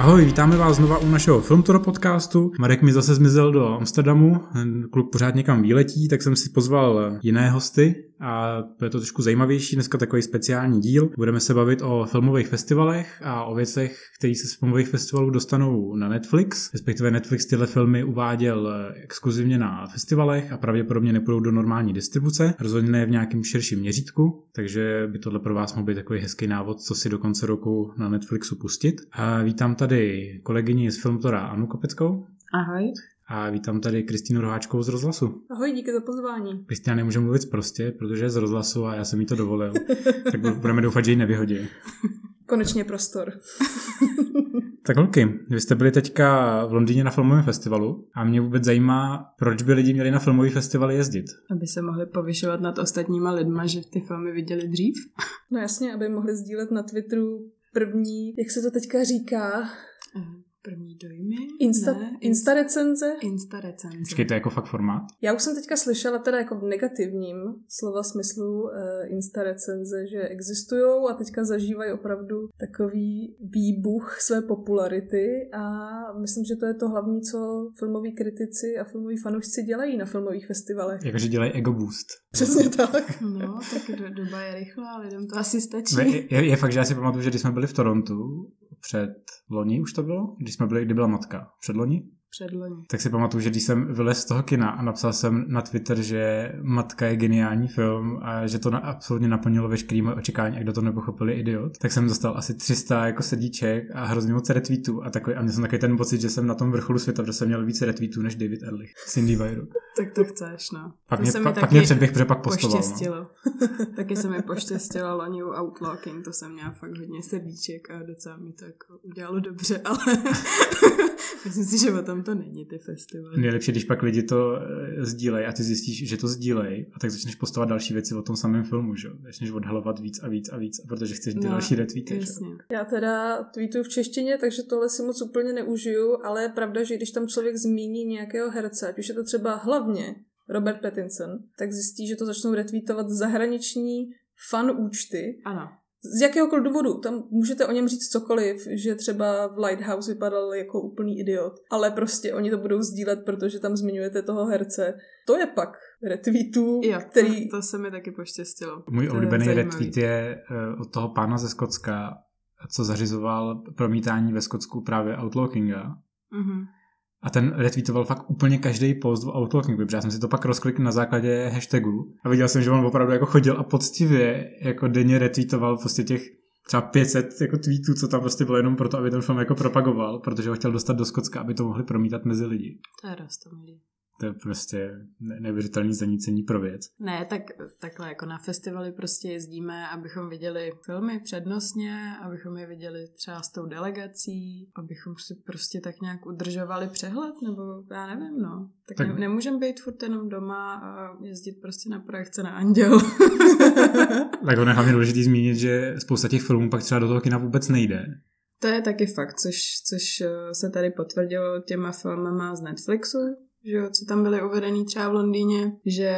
Ahoj, vítáme vás znova u našeho Filmtoro podcastu. Marek mi zase zmizel do Amsterdamu, klub pořád někam výletí, tak jsem si pozval jiné hosty a je to trošku zajímavější, dneska takový speciální díl. Budeme se bavit o filmových festivalech a o věcech, které se z filmových festivalů dostanou na Netflix, respektive Netflix tyhle filmy uváděl exkluzivně na festivalech a pravděpodobně nepůjdou do normální distribuce, rozhodně ne v nějakém širším měřítku, takže by tohle pro vás mohl být takový hezký návod, co si do konce roku na Netflixu pustit. A vítám tady kolegyni z Filmtora Anu Kopeckou. Ahoj. A vítám tady Kristýnu Roháčkovou z rozhlasu. Ahoj, díky za pozvání. Kristýna nemůže mluvit prostě, protože je z rozhlasu a já jsem jí to dovolil. tak budeme doufat, že ji nevyhodí. Konečně prostor. tak holky, vy jste byli teďka v Londýně na filmovém festivalu a mě vůbec zajímá, proč by lidi měli na filmový festival jezdit. Aby se mohli povyšovat nad ostatníma lidma, že ty filmy viděli dřív. No jasně, aby mohli sdílet na Twitteru první, jak se to teďka říká, První dojmy? Insta, ne, Insta recenze? Insta recenze. Počkej, to je jako fakt formát? Já už jsem teďka slyšela teda jako v negativním slova smyslu uh, Insta recenze, že existují a teďka zažívají opravdu takový výbuch své popularity a myslím, že to je to hlavní, co filmoví kritici a filmoví fanoušci dělají na filmových festivalech. Jakože dělají ego boost. Přesně tak. No, tak do, doba je rychlá, lidem to asi stačí. Je, je, je fakt, že já si pamatuju, že když jsme byli v Torontu před loni už to bylo, když jsme byli, kdy byla matka, před loni? Předloni. Tak si pamatuju, že když jsem vylez z toho kina a napsal jsem na Twitter, že Matka je geniální film a že to na, absolutně naplnilo veškerý moje očekávání a kdo to nepochopili idiot, tak jsem dostal asi 300 jako sedíček a hrozně moc retweetů a, takový, a měl jsem takový ten pocit, že jsem na tom vrcholu světa, že jsem měl více retweetů než David Ehrlich, Cindy Weiru. tak to chceš, no. Pak, to mě, pa, pak mě předběh, protože pak postoval. No. taky se mi poštěstilo loni u Outlooking, to jsem měla fakt hodně sedíček a docela mi to jako udělalo dobře, ale myslím si, že o tom to není, ty festivaly. Nejlepší, když pak lidi to eh, sdílejí a ty zjistíš, že to sdílejí a tak začneš postovat další věci o tom samém filmu, že Začneš odhalovat víc a víc a víc, protože chceš no, další retweety, jasně. Já teda tweetuju v češtině, takže tohle si moc úplně neužiju, ale je pravda, že když tam člověk zmíní nějakého herce, ať už je to třeba hlavně Robert Pattinson, tak zjistí, že to začnou retweetovat zahraniční fan účty. Ano z jakéhokoliv důvodu. Tam můžete o něm říct cokoliv, že třeba v Lighthouse vypadal jako úplný idiot, ale prostě oni to budou sdílet, protože tam zmiňujete toho herce. To je pak retweetů, jo, který... To, to se mi taky poštěstilo. Můj oblíbený retweet je uh, od toho pána ze Skotska, co zařizoval promítání ve Skotsku právě Outlookinga. Mm-hmm. A ten retweetoval fakt úplně každý post v Outlookingu, protože já jsem si to pak rozklikl na základě hashtagu a viděl jsem, že on opravdu jako chodil a poctivě jako denně retweetoval prostě těch třeba 500 jako tweetů, co tam prostě bylo jenom proto, aby ten film jako propagoval, protože ho chtěl dostat do Skotska, aby to mohli promítat mezi lidi. To je rostomilý. To je prostě neuvěřitelný zanícení pro věc. Ne, tak takhle jako na festivaly prostě jezdíme, abychom viděli filmy přednostně, abychom je viděli třeba s tou delegací, abychom si prostě tak nějak udržovali přehled, nebo já nevím, no. Tak, tak... Ne, nemůžeme být furt jenom doma a jezdit prostě na projekce na Anděl. tak ono je hlavně důležité zmínit, že spousta těch filmů pak třeba do toho kina vůbec nejde. To je taky fakt, což, což eh, se tady potvrdilo těma filmama z Netflixu, že jo, co tam byly uvedený třeba v Londýně, že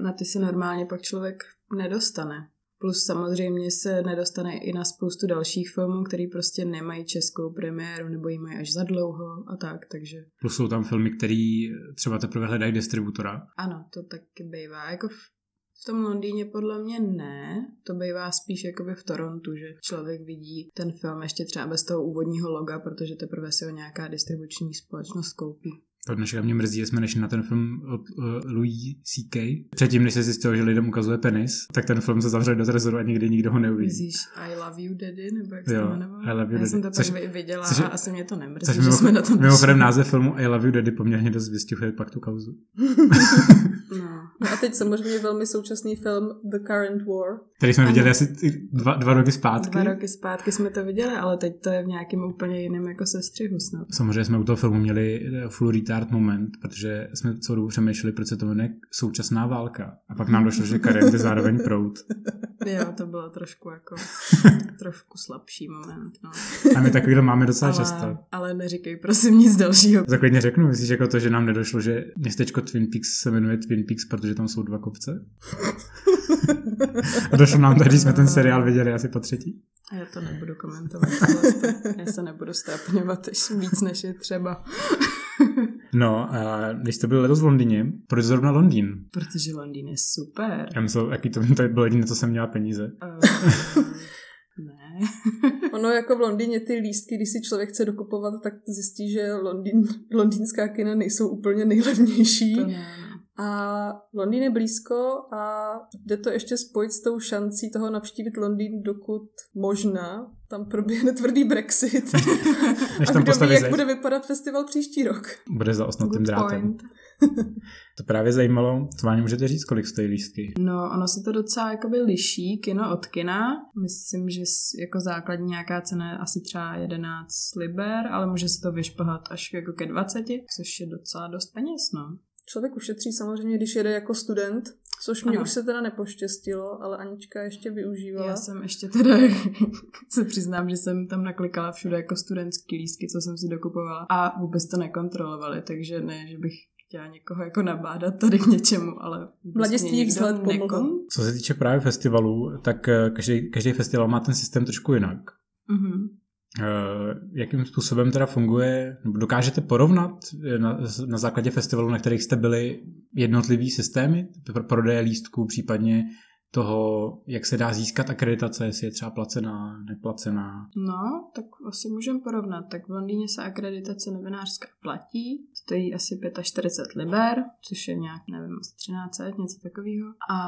na ty se normálně pak člověk nedostane. Plus samozřejmě se nedostane i na spoustu dalších filmů, které prostě nemají českou premiéru nebo ji mají až za dlouho a tak, takže... Plus jsou tam filmy, které třeba teprve hledají distributora. Ano, to taky bývá. Jako v tom Londýně podle mě ne, to bývá spíš jakoby v Torontu, že člověk vidí ten film ještě třeba bez toho úvodního loga, protože teprve si ho nějaká distribuční společnost koupí. To dneška mě mrzí, že jsme nešli na ten film od uh, Louis C.K. Předtím, než se zjistilo, že lidem ukazuje penis, tak ten film se zavřel do trezoru a nikdy nikdo ho neuvidí. Myslíš I love you daddy, nebo jak se to jmenoval? I love you Já daddy. jsem to což, pak viděla což, a asi mě to nemrzí, což že mimo, jsme na tom Mimochodem název filmu I love you daddy poměrně dost vystihuje pak tu kauzu. no. no a teď samozřejmě velmi současný film The Current War. Který jsme ano. viděli asi dva, dva roky zpátky. Dva roky zpátky jsme to viděli, ale teď to je v nějakém úplně jiném jako sestřihu snad. Samozřejmě jsme u toho filmu měli eh, full retard moment, protože jsme celou dobu přemýšleli, proč se to jmenuje současná válka. A pak nám došlo, že Karen je zároveň prout. Jo, to bylo trošku jako trošku slabší moment. No. A my takovýhle máme docela ale, často. Ale neříkej prosím nic dalšího. Zaklidně řeknu, myslíš jako to, že nám nedošlo, že městečko Twin Peaks se jmenuje Twin Peaks, protože tam jsou dva kopce? A došlo nám tady, jsme ten seriál viděli asi po třetí. A já to nebudu komentovat. já se nebudu strápňovat víc, než je třeba. No, a když jste byli letos v Londýně, proč zrovna Londýn? Protože Londýn je super. Já myslel, jaký to, to bylo jediné, co jsem měla peníze. Uh, ne. ono jako v Londýně ty lístky, když si člověk chce dokupovat, tak zjistí, že Londýn, londýnská kina nejsou úplně nejlevnější. To ne. A Londýn je blízko a jde to ještě spojit s tou šancí toho navštívit Londýn, dokud možná tam proběhne tvrdý Brexit. Než a tam kdo ví, jak bude vypadat festival příští rok. Bude za osnatým drátem. point. To právě zajímalo, co vám můžete říct, kolik stojí lístky. No, ono se to docela jakoby liší, kino od kina. Myslím, že jako základní nějaká cena je asi třeba 11 liber, ale může se to vyšplhat až jako ke 20, což je docela dost peněz, no. Člověk ušetří samozřejmě, když jede jako student, což mě Ano. už se teda nepoštěstilo, ale Anička ještě využívala. Já jsem ještě teda se přiznám, že jsem tam naklikala všude jako studentský lístky, co jsem si dokupovala a vůbec to nekontrolovali, takže ne, že bych chtěla někoho jako nabádat tady k něčemu, ale Mladiství nikdo vzhled pomohl. nekon- Co se týče právě festivalů, tak eh, každý, každý festival má ten systém trošku jinak. Mhm. Eh, Jakým způsobem teda funguje, dokážete porovnat eh, na, na základě festivalů, na kterých jste byli, jednotlivý systémy? Pro prodeje lístků, případně toho, jak se dá získat akreditace, jestli je třeba placená, neplacená. No, tak asi můžeme porovnat. Tak v Londýně se akreditace novinářská platí, stojí asi 45 liber, což je nějak, nevím, asi 13, něco takového. A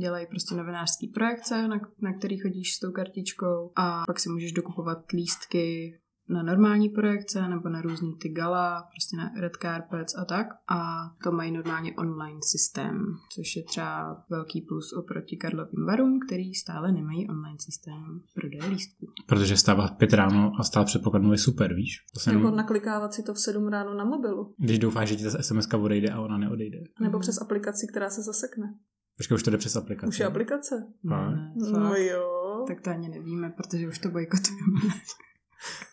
dělají prostě novinářský projekce, na, na který chodíš s tou kartičkou a pak si můžeš dokupovat lístky na normální projekce nebo na různý ty gala, prostě na red carpets a tak. A to mají normálně online systém, což je třeba velký plus oproti Karlovým barům, který stále nemají online systém prodeje lístků. Protože stává v pět ráno a stát předpokladnou je super, víš? To se Nebo jenom, naklikávat si to v 7 ráno na mobilu. když doufáš, že ti ta SMS odejde a ona neodejde. Nebo přes aplikaci, která se zasekne. Počkej, už to jde přes aplikaci. Už je aplikace. A? Ne, No jo. Tak to ani nevíme, protože už to bojkotujeme.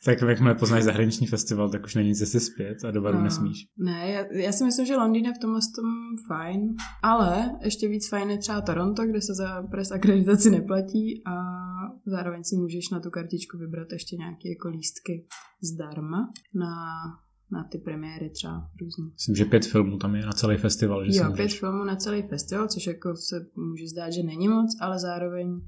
Tak jakmile poznáš zahraniční festival, tak už není nic cesty zpět a do baru No. nesmíš. Ne, já, já si myslím, že Londýn je v tomhle tom fajn, ale ještě víc fajn je třeba Toronto, kde se za pres akreditaci neplatí a zároveň si můžeš na tu kartičku vybrat ještě nějaké jako lístky zdarma na, na ty premiéry třeba různý. Myslím, že pět filmů tam je na celý festival, že Jo, můžeš. pět filmů na celý festival, což jako se může zdát, že není moc, ale zároveň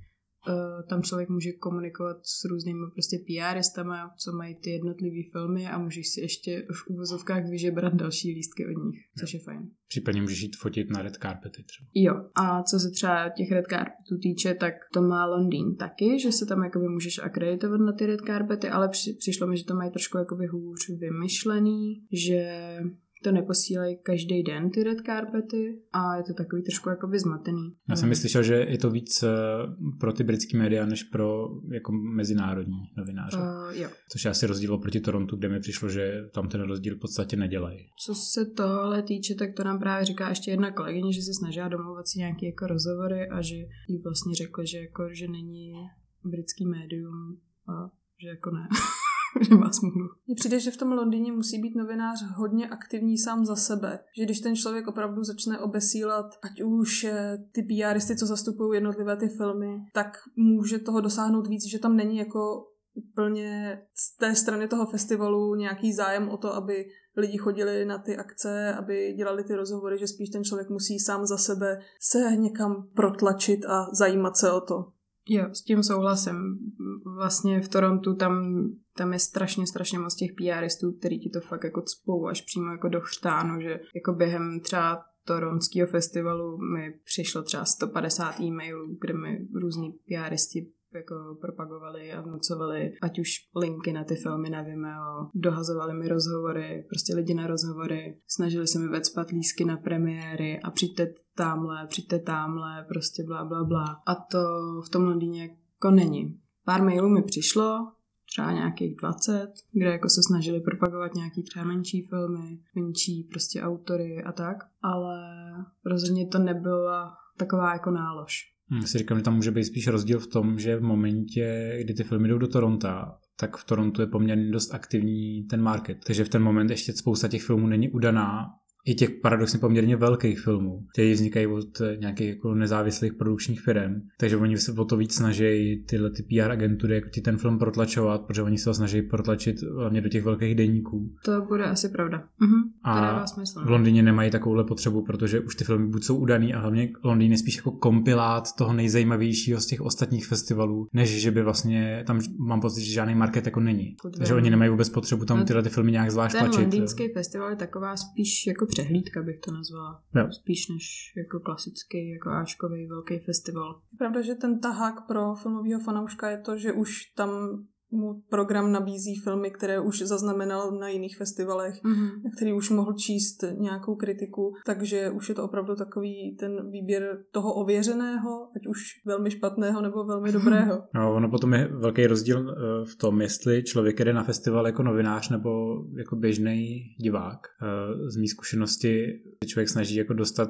tam člověk může komunikovat s různými prostě PRistama, co mají ty jednotlivé filmy a můžeš si ještě v uvozovkách vyžebrat další lístky od nich, což je fajn. Případně můžeš jít fotit na red carpety třeba. Jo, a co se třeba těch red carpetů týče, tak to má Londýn taky, že se tam jakoby můžeš akreditovat na ty red carpety, ale při, přišlo mi, že to mají trošku jakoby hůř vymyšlený, že to neposílají každý den ty red carpety a je to takový trošku jakoby zmatený. Já jsem slyšel, že je to víc eh, pro ty britské média, než pro jako mezinárodní novináře. Uh, jo. Což je asi rozdíl oproti Torontu, kde mi přišlo, že tam ten rozdíl v podstatě nedělají. Co se tohle týče, tak to nám právě říká ještě jedna kolegyně, že se snažila domluvat si nějaké jako rozhovory a že jí vlastně řekla, že jako, že není britský médium a že jako ne, že má smůlu. Mně přijde, že v tom Londýně musí být novinář hodně aktivní sám za sebe. Že když ten člověk opravdu začne obesílat, ať už eh, ty PRisty, co zastupují jednotlivé ty filmy, tak může toho dosáhnout víc, že tam není jako úplně z té strany toho festivalu nějaký zájem o to, aby lidi chodili na ty akce, aby dělali ty rozhovory, že spíš ten člověk musí sám za sebe se někam protlačit a zajímat se o to. Jo, s tím souhlasím. Vlastně v Torontu tam, tam je strašně, strašně moc těch PRistů, který ti to fakt jako cpou až přímo jako do chřtánu, že jako během třeba toronského festivalu mi přišlo třeba 150 e-mailů, kde mi různí PRisti jako propagovali a vnucovali ať už linky na ty filmy na Vimeo, dohazovali mi rozhovory, prostě lidi na rozhovory, snažili se mi vecpat lísky na premiéry a přijďte tamhle, přijďte tamhle, prostě bla, bla, bla. A to v tom Londýně jako není. Pár mailů mi přišlo, třeba nějakých 20, kde jako se snažili propagovat nějaký třeba menší filmy, menší prostě autory a tak, ale rozhodně to nebyla taková jako nálož. Hm, si říkám, že tam může být spíš rozdíl v tom, že v momentě, kdy ty filmy jdou do Toronto, tak v Torontu je poměrně dost aktivní ten market. Takže v ten moment ještě spousta těch filmů není udaná i těch paradoxně poměrně velkých filmů, které vznikají od nějakých jako nezávislých produkčních firm. Takže oni se o to víc snaží tyhle ty PR agentury jako ti ten film protlačovat, protože oni se ho snaží protlačit hlavně do těch velkých deníků. To bude asi pravda. Mhm, A smysl. v Londýně nemají takovouhle potřebu, protože už ty filmy buď jsou udaný a hlavně Londýn je spíš jako kompilát toho nejzajímavějšího z těch ostatních festivalů, než že by vlastně tam mám pocit, že žádný market jako není. Podvědomí. Takže oni nemají vůbec potřebu tam No, tyhle ty filmy nějak zvlášť Ten tlačit. londýnský festival je taková spíš jako přehlídka, bych to nazvala. Jo. Spíš než jako klasický, jako Ačkový velký festival. Je pravda, že ten tahák pro filmového fanouška je to, že už tam mu program nabízí filmy, které už zaznamenal na jiných festivalech, Mhm. na který už mohl číst nějakou kritiku, takže už je to opravdu takový ten výběr toho ověřeného, ať už velmi špatného nebo velmi dobrého. No, ono potom je velký rozdíl eh, v tom, jestli člověk jde na festival jako novinář nebo jako běžný divák. Eh, Z mý zkušenosti když člověk snaží jako dostat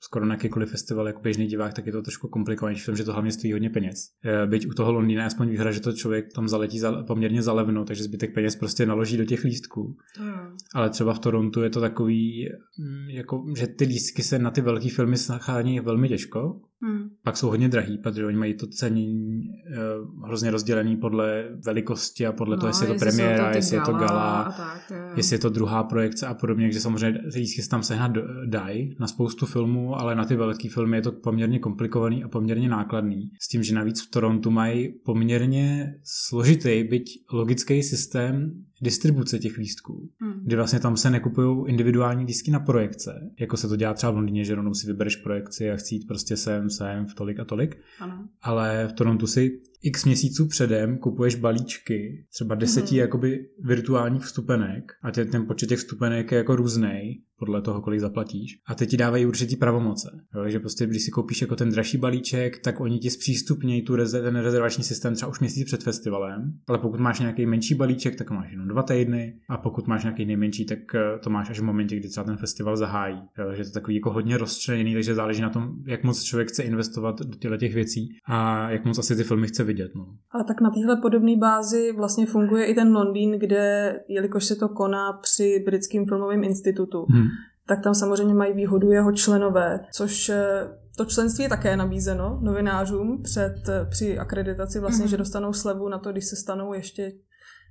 skoro na jakýkoliv festival jako běžný divák, tak je to trošku komplikovanější v tom, že to hlavně stojí hodně peněz. Eh, Byť u toho Londýna je aspoň výhra, že to člověk tam zaletí za, poměrně zalevno, takže zbytek peněz prostě naloží do těch lístků. Jo. Ale třeba v Torontu je to takový, mm, jako, že ty lístky se na ty velké filmy schání velmi těžko, Hmm. pak jsou hodně drahý, protože oni mají to cenění uh, hrozně rozdělený podle velikosti a podle no, toho, jestli je to premiéra, ty jestli je to gala, tak, jo. jestli je to druhá projekce a podobně, takže samozřejmě lístky se tam sehnat dají na spoustu filmů, ale na ty velké filmy je to poměrně komplikovaný a poměrně nákladný. S tím, že navíc v Torontu mají poměrně složitý, byť logický systém distribuce těch lístků Hmm. kdy vlastně tam se nekupují individuální lístky na projekce, jako se to dělá třeba v Londýně, že rovnou si vybereš projekci a chci jít prostě sem, sem, v tolik a tolik, Ano. ale v Torontu si x měsíců předem kupuješ balíčky, třeba deseti Mhm. jakoby virtuálních vstupenek a tě, ten počet těch vstupenek je jako různý podle toho, kolik zaplatíš. A ty ti dávají určitý pravomoce. Jo, že prostě, když si koupíš jako ten dražší balíček, tak oni ti zpřístupnějí tu reze, ten rezervační systém třeba už měsíc před festivalem, ale pokud máš nějaký menší balíček, tak máš jenom dva týdny a pokud máš nějaký nejmenší, tak eh, to máš až v momentě, kdy třeba ten festival zahájí. Jo, že to je takový jako hodně rozčleněný, takže záleží na tom, jak moc člověk chce investovat do těchto těch věcí a jak moc asi ty filmy chce vidět. No. Ale tak na téhle podobné bázi vlastně funguje i ten Londýn, kde, jelikož se to koná při Britském filmovém institutu, Hm. tak tam samozřejmě mají výhodu jeho členové, což eh, to členství je také nabízeno novinářům před, eh, při akreditaci, vlastně, Mhm. že dostanou slevu na to, když se stanou ještě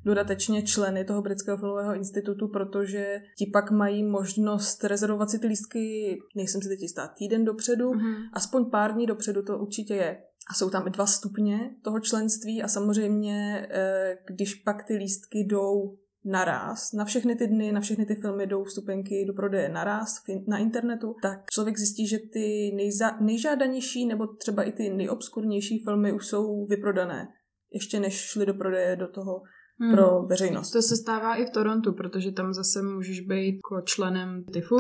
dodatečně členy toho britského filmového institutu, protože ti pak mají možnost rezervovat si ty lístky, nejsem si teď jistá, týden dopředu, Mhm. aspoň pár dní dopředu to určitě je. A jsou tam i dva stupně toho členství a samozřejmě, eh, když pak ty lístky jdou naraz, na všechny ty dny, na všechny ty filmy jdou vstupenky do prodeje naraz na internetu, tak člověk zjistí, že ty nejza, nejžádanější nebo třeba i ty nejobskurnější filmy už jsou vyprodané, ještě než šly do prodeje do toho Hmm. pro veřejnost. To se stává i v Torontu, protože tam zase můžeš být jako členem TIFu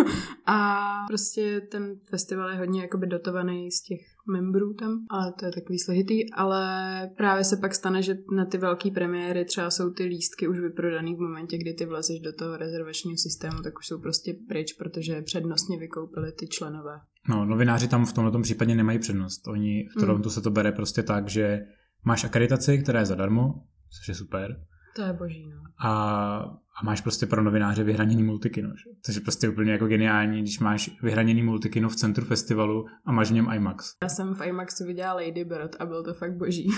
a prostě ten festival je hodně jakoby dotovaný z těch membrů tam, ale to je takový složitý, ale právě se pak stane, že na ty velké premiéry třeba jsou ty lístky už vyprodaný v momentě, kdy ty vlezeš do toho rezervačního systému, tak už jsou prostě pryč, protože přednostně vykoupili ty členové. No, novináři tam v tomto případě nemají přednost. Oni v Hmm. Torontu se to bere prostě tak, že máš akreditaci, která je zadarmo, což je super, To je boží, no. a, a máš prostě pro novináře vyhraněný multikino, že? což je prostě úplně jako geniální, když máš vyhraněný multikino v centru festivalu a máš v něm IMAX. Já jsem v IMAXu viděla Lady Bird a byl to fakt boží.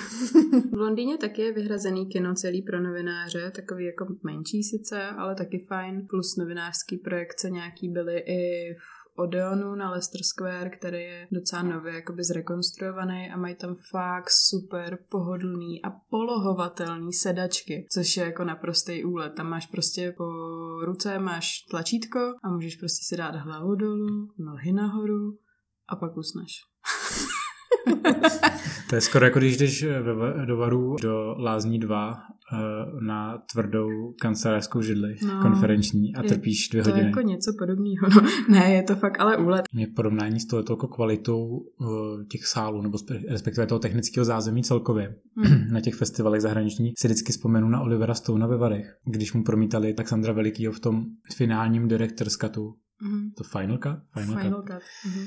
v Londýně taky je vyhrazený kino celý pro novináře, takový jako menší sice, ale taky fajn. Plus novinářský projekce nějaký byly i v Odeonu na Leicester Square, který je docela nově jakoby zrekonstruovaný a mají tam fakt super pohodlný a polohovatelný sedačky, což je jako naprostý úlet. Tam máš prostě po ruce máš tlačítko a můžeš prostě si dát hlavu dolů, nohy nahoru a pak usneš. To je skoro jako když jdeš ve- do Varu do Lázní 2 eh, na tvrdou kancelářskou židli No. konferenční a Je- trpíš dvě To je hodiny. jako něco podobného. No. Ne, je to fakt ale úlet. Mě v porovnání s touto jako kvalitou eh, těch sálů, nebo spe- respektive toho technického zázemí celkově Hm. na těch festivalech zahraničních, si vždycky vzpomenu na Olivera Stouna ve Varech, když mu promítali Alexandra Velikýho v tom finálním Director's Cutu, Mhm. to Final Cut? Final, Final Cut. cut. Mhm.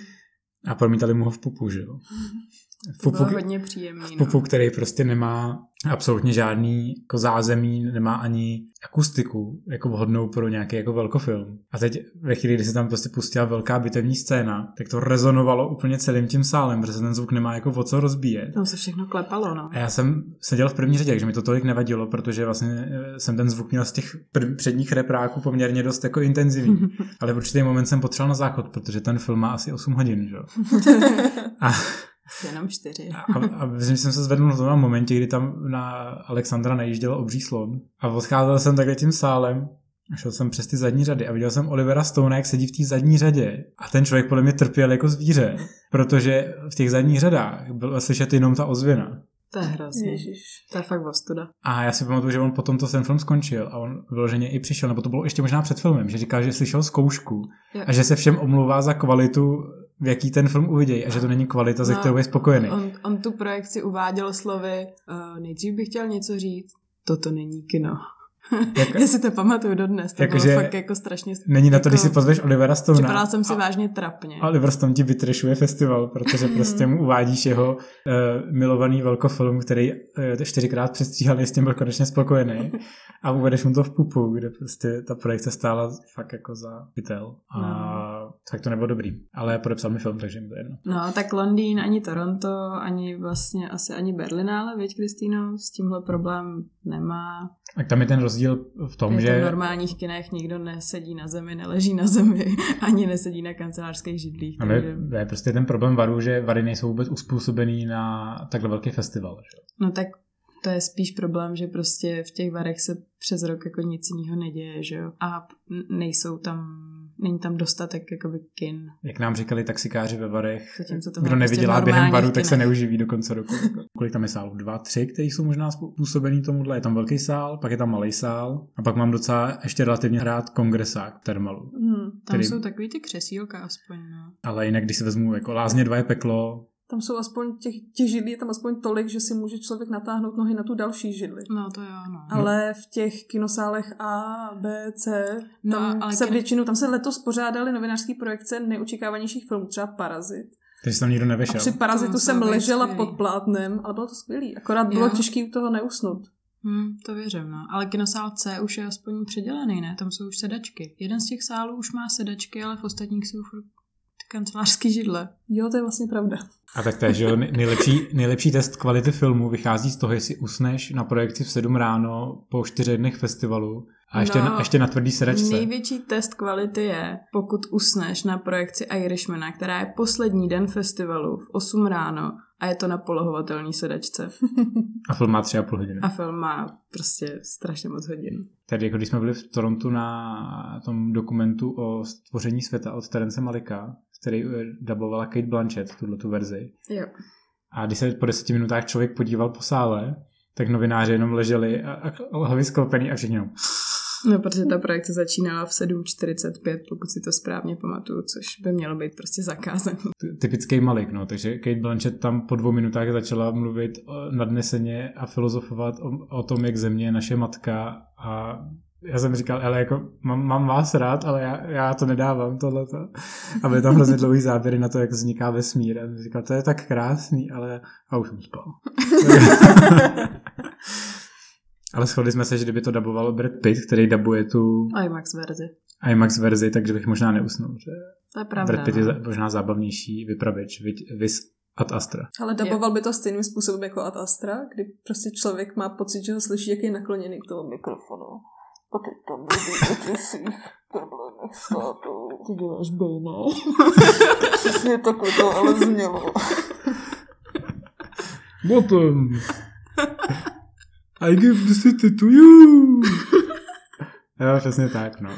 A promítali mu ho v pupu, že jo? Bylo Pupu, hodně příjemný. No. pupu, který prostě nemá absolutně žádný jako zázemí, nemá ani akustiku jako vhodnou pro nějaký jako velkofilm. A teď ve chvíli, kdy se tam prostě pustila velká bitevní scéna, tak to rezonovalo úplně celým tím sálem, protože ten zvuk nemá jako o co rozbíjet. Tam se všechno klepalo, no. A já jsem seděl v první řadě, takže mi to tolik nevadilo, protože vlastně eh, jsem ten zvuk měl z těch prv, předních repráků poměrně dost jako intenzivní. Ale v určitý moment jsem potřeboval na záchod, protože ten film má asi 8 hodin, že? jo. A, jenom čtyři. a, a myslím, že jsem se zvedl v tom momentě, kdy tam na Alexandra najížděl obří slon. A odcházel jsem takhle tím sálem a šel jsem přes ty zadní řady a viděl jsem Olivera Stone, jak sedí v té zadní řadě. A ten člověk podle mě trpěl jako zvíře, protože v těch zadních řadách bylo slyšet jenom ta ozvěna. To je hrozně. Ježiš. To je fakt ostuda. A já si pamatuju, že on potom to ten film skončil a on vyloženě i přišel, nebo to bylo ještě možná před filmem, že říkal, že slyšel zkoušku Jo. a že se všem omlouvá za kvalitu, v jaký ten film uvidějí a že to není kvalita, ze No, kterou je spokojený. On, on tu projekci uváděl slovy, uh, nejdřív bych chtěl něco říct, toto není kino. Jak- Já si to pamatuju dodnes, to Jako, bylo fakt jako strašně... Není na to, jako, když si pozveš Olivera Stona. Připadala jsem si a- vážně trapně. a Oliver Stone ti vytrešuje festival, protože prostě mu uvádíš jeho uh, milovaný velkofilm, který uh, čtyřikrát přestříhal, s tím byl konečně spokojený a uvedeš mu to v pupu, kde prostě ta projekce stála fakt jako za pytel a No. Tak to nebylo dobrý. Ale podepsal mi film, takže mi to jedno. No, tak Londýn, ani Toronto, ani vlastně asi ani Berlinále, viď, Kristýno, s tímhle problém nemá. Tak tam je ten rozdíl v tom, Je to v že normálních kinech nikdo nesedí na zemi, neleží na zemi, ani nesedí na kancelářských židlích. ale Takže... je prostě ten problém varu, že vary nejsou vůbec uspůsobený na takhle velký festival. Že? No tak to je spíš problém, že prostě v těch varech se přes rok jako nic jiného neděje, že jo? A nejsou tam, není tam dostatek jakoby kin. Jak nám říkali taxikáři ve varech, Zatímco to kdo prostě nevydělá v během varu, tak se neuživí do konce roku. Kolik tam je sálů? Dva, tři, který jsou možná způsobený tomuhle. Je tam velký sál, pak je tam malý sál a pak mám docela ještě relativně rád kongresák v Termalu. Hmm. Tam který- jsou takový ty křesílka aspoň, no. Ale jinak, když si vezmu jako Lázně 2 je peklo, Tam jsou aspoň těch, těch židlí, je tam aspoň tolik, že si může člověk natáhnout nohy na tu další židli. No to jo, no. Ale v těch kinosálech A, B, C, No, tam ale se kino- většinou, tam se letos pořádaly novinářské projekce nejočekávanějších filmů, třeba Parazit. takže tam nikdo A nevešel. při Parazitu To jsem být ležela skvělý. pod plátnem, ale bylo to skvělý. Akorát bylo Jo. těžké u toho neusnout. Hmm, to věřím, no. Ale kinosál C už je aspoň předělaný, ne? Tam jsou už sedačky. Jeden z těch sálů už má sedačky, ale v ostatních jsou furt kancelářský židle. Jo, to je vlastně pravda. A tak to je, že jo, nej- nejlepší, nejlepší test kvality filmu vychází z toho, jestli usneš na projekci v 7 ráno po 4 dnech festivalu a ještě, No, na, ještě na tvrdý sedačce. Největší test kvality je, pokud usneš na projekci Irishmana, která je poslední den festivalu v 8 ráno a je to na polohovatelný sedačce. A film má 3,5 hodiny. A film má prostě strašně moc hodin. Tady, jako když jsme byli v Torontu na tom dokumentu o stvoření světa od Terence Malika, který eh, dubovala Kate Blanchett, tuhle tu verzi. Jo. A když se po deseti minutách člověk podíval po sále, tak novináři jenom leželi a, a hlavy sklopený a všichni jenom. No, protože ta projekce začínala v 7.45, pokud si to správně pamatuju, což by mělo být prostě zakázaný. Ty- Typický Malik, no. Takže Kate Blanchett tam po dvou minutách začala mluvit nadneseně a filozofovat o, o tom, jak země je naše matka a já jsem říkal, ale jako mám, mám vás rád, ale já, já to nedávám, tohleto. A byly tam hrozně dlouhý záběry na to, jak vzniká vesmír. A jsem říkal, to je tak krásný, ale a už jsem spal. ale shodli jsme se, že kdyby to daboval Brad Pitt, který dabuje tu IMAX verzi. IMAX verzi, takže bych možná neusnul. Že To je pravda. Brad Pitt je no. možná zábavnější vypravěč, vis ad astra. Ale daboval by to stejným způsobem jako Ad Astra, kdy prostě člověk má pocit, že ho slyší, jak je nakloněný k tomu mikrofonu. A teď tam o těch svých problémech státu. Ty děláš bejné. Přesně takhle to ale znělo. Bottom. I give the city to you. jo, přesně tak, no.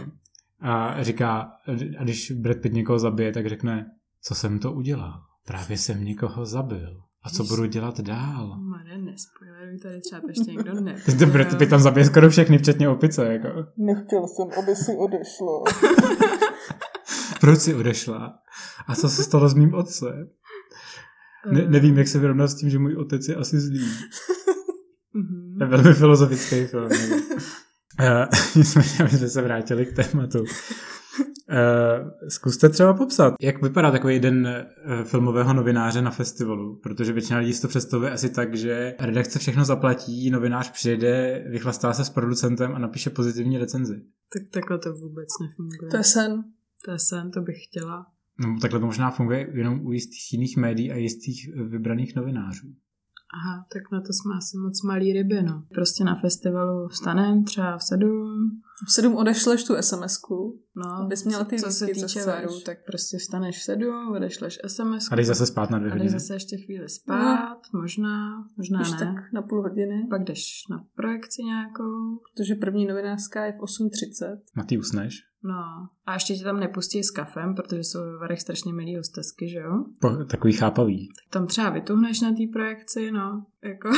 A říká, a když Brad Pitt někoho zabije, tak řekne, co jsem to udělal? Právě jsem někoho zabil. A co budu dělat dál? Mare, nespoileruj, tady třeba ještě někdo ne. Ten Brad Pitt tam zabije skoro všechny, včetně opice, jako. Nechtěl jsem, aby si odešla. Proč si odešla? A co se stalo s mým otcem? Ne, nevím, jak se vyrovnat s tím, že můj otec je asi zlý. Mhm. To je velmi filozofický film. Eh, Nicméně, aby jsme se vrátili k tématu. Uh, zkuste třeba popsat, jak vypadá takový den uh, filmového novináře na festivalu, protože většina lidí si to představuje asi tak, že redakce všechno zaplatí, novinář přijede, vychlastá se s producentem a napíše pozitivní recenzi. Tak takhle to vůbec nefunguje. To je sen. To je sen, to bych chtěla. No, takhle to možná funguje jenom u jistých jiných médií a jistých vybraných novinářů. Aha, tak na to jsme asi moc malý ryby, no. Prostě na festivalu vstanem třeba v sedm. V sedm odešleš tu SMS-ku, No, abys měla ty co se co týče varu, tak prostě vstaneš v sedm, odešleš SMS. A jdeš zase spát na dvě a jdeš hodiny. zase ještě chvíli spát, možná, možná Když ne. tak na půl hodiny, Pak jdeš na projekci nějakou, protože první novinářská je v 8.30. Na ty usneš. no. A ještě tě tam nepustí s kafem, protože jsou ve varech strašně milý hostesky, že jo? Po, takový chápavý. Tam třeba vytuhneš na té projekci, no, jako.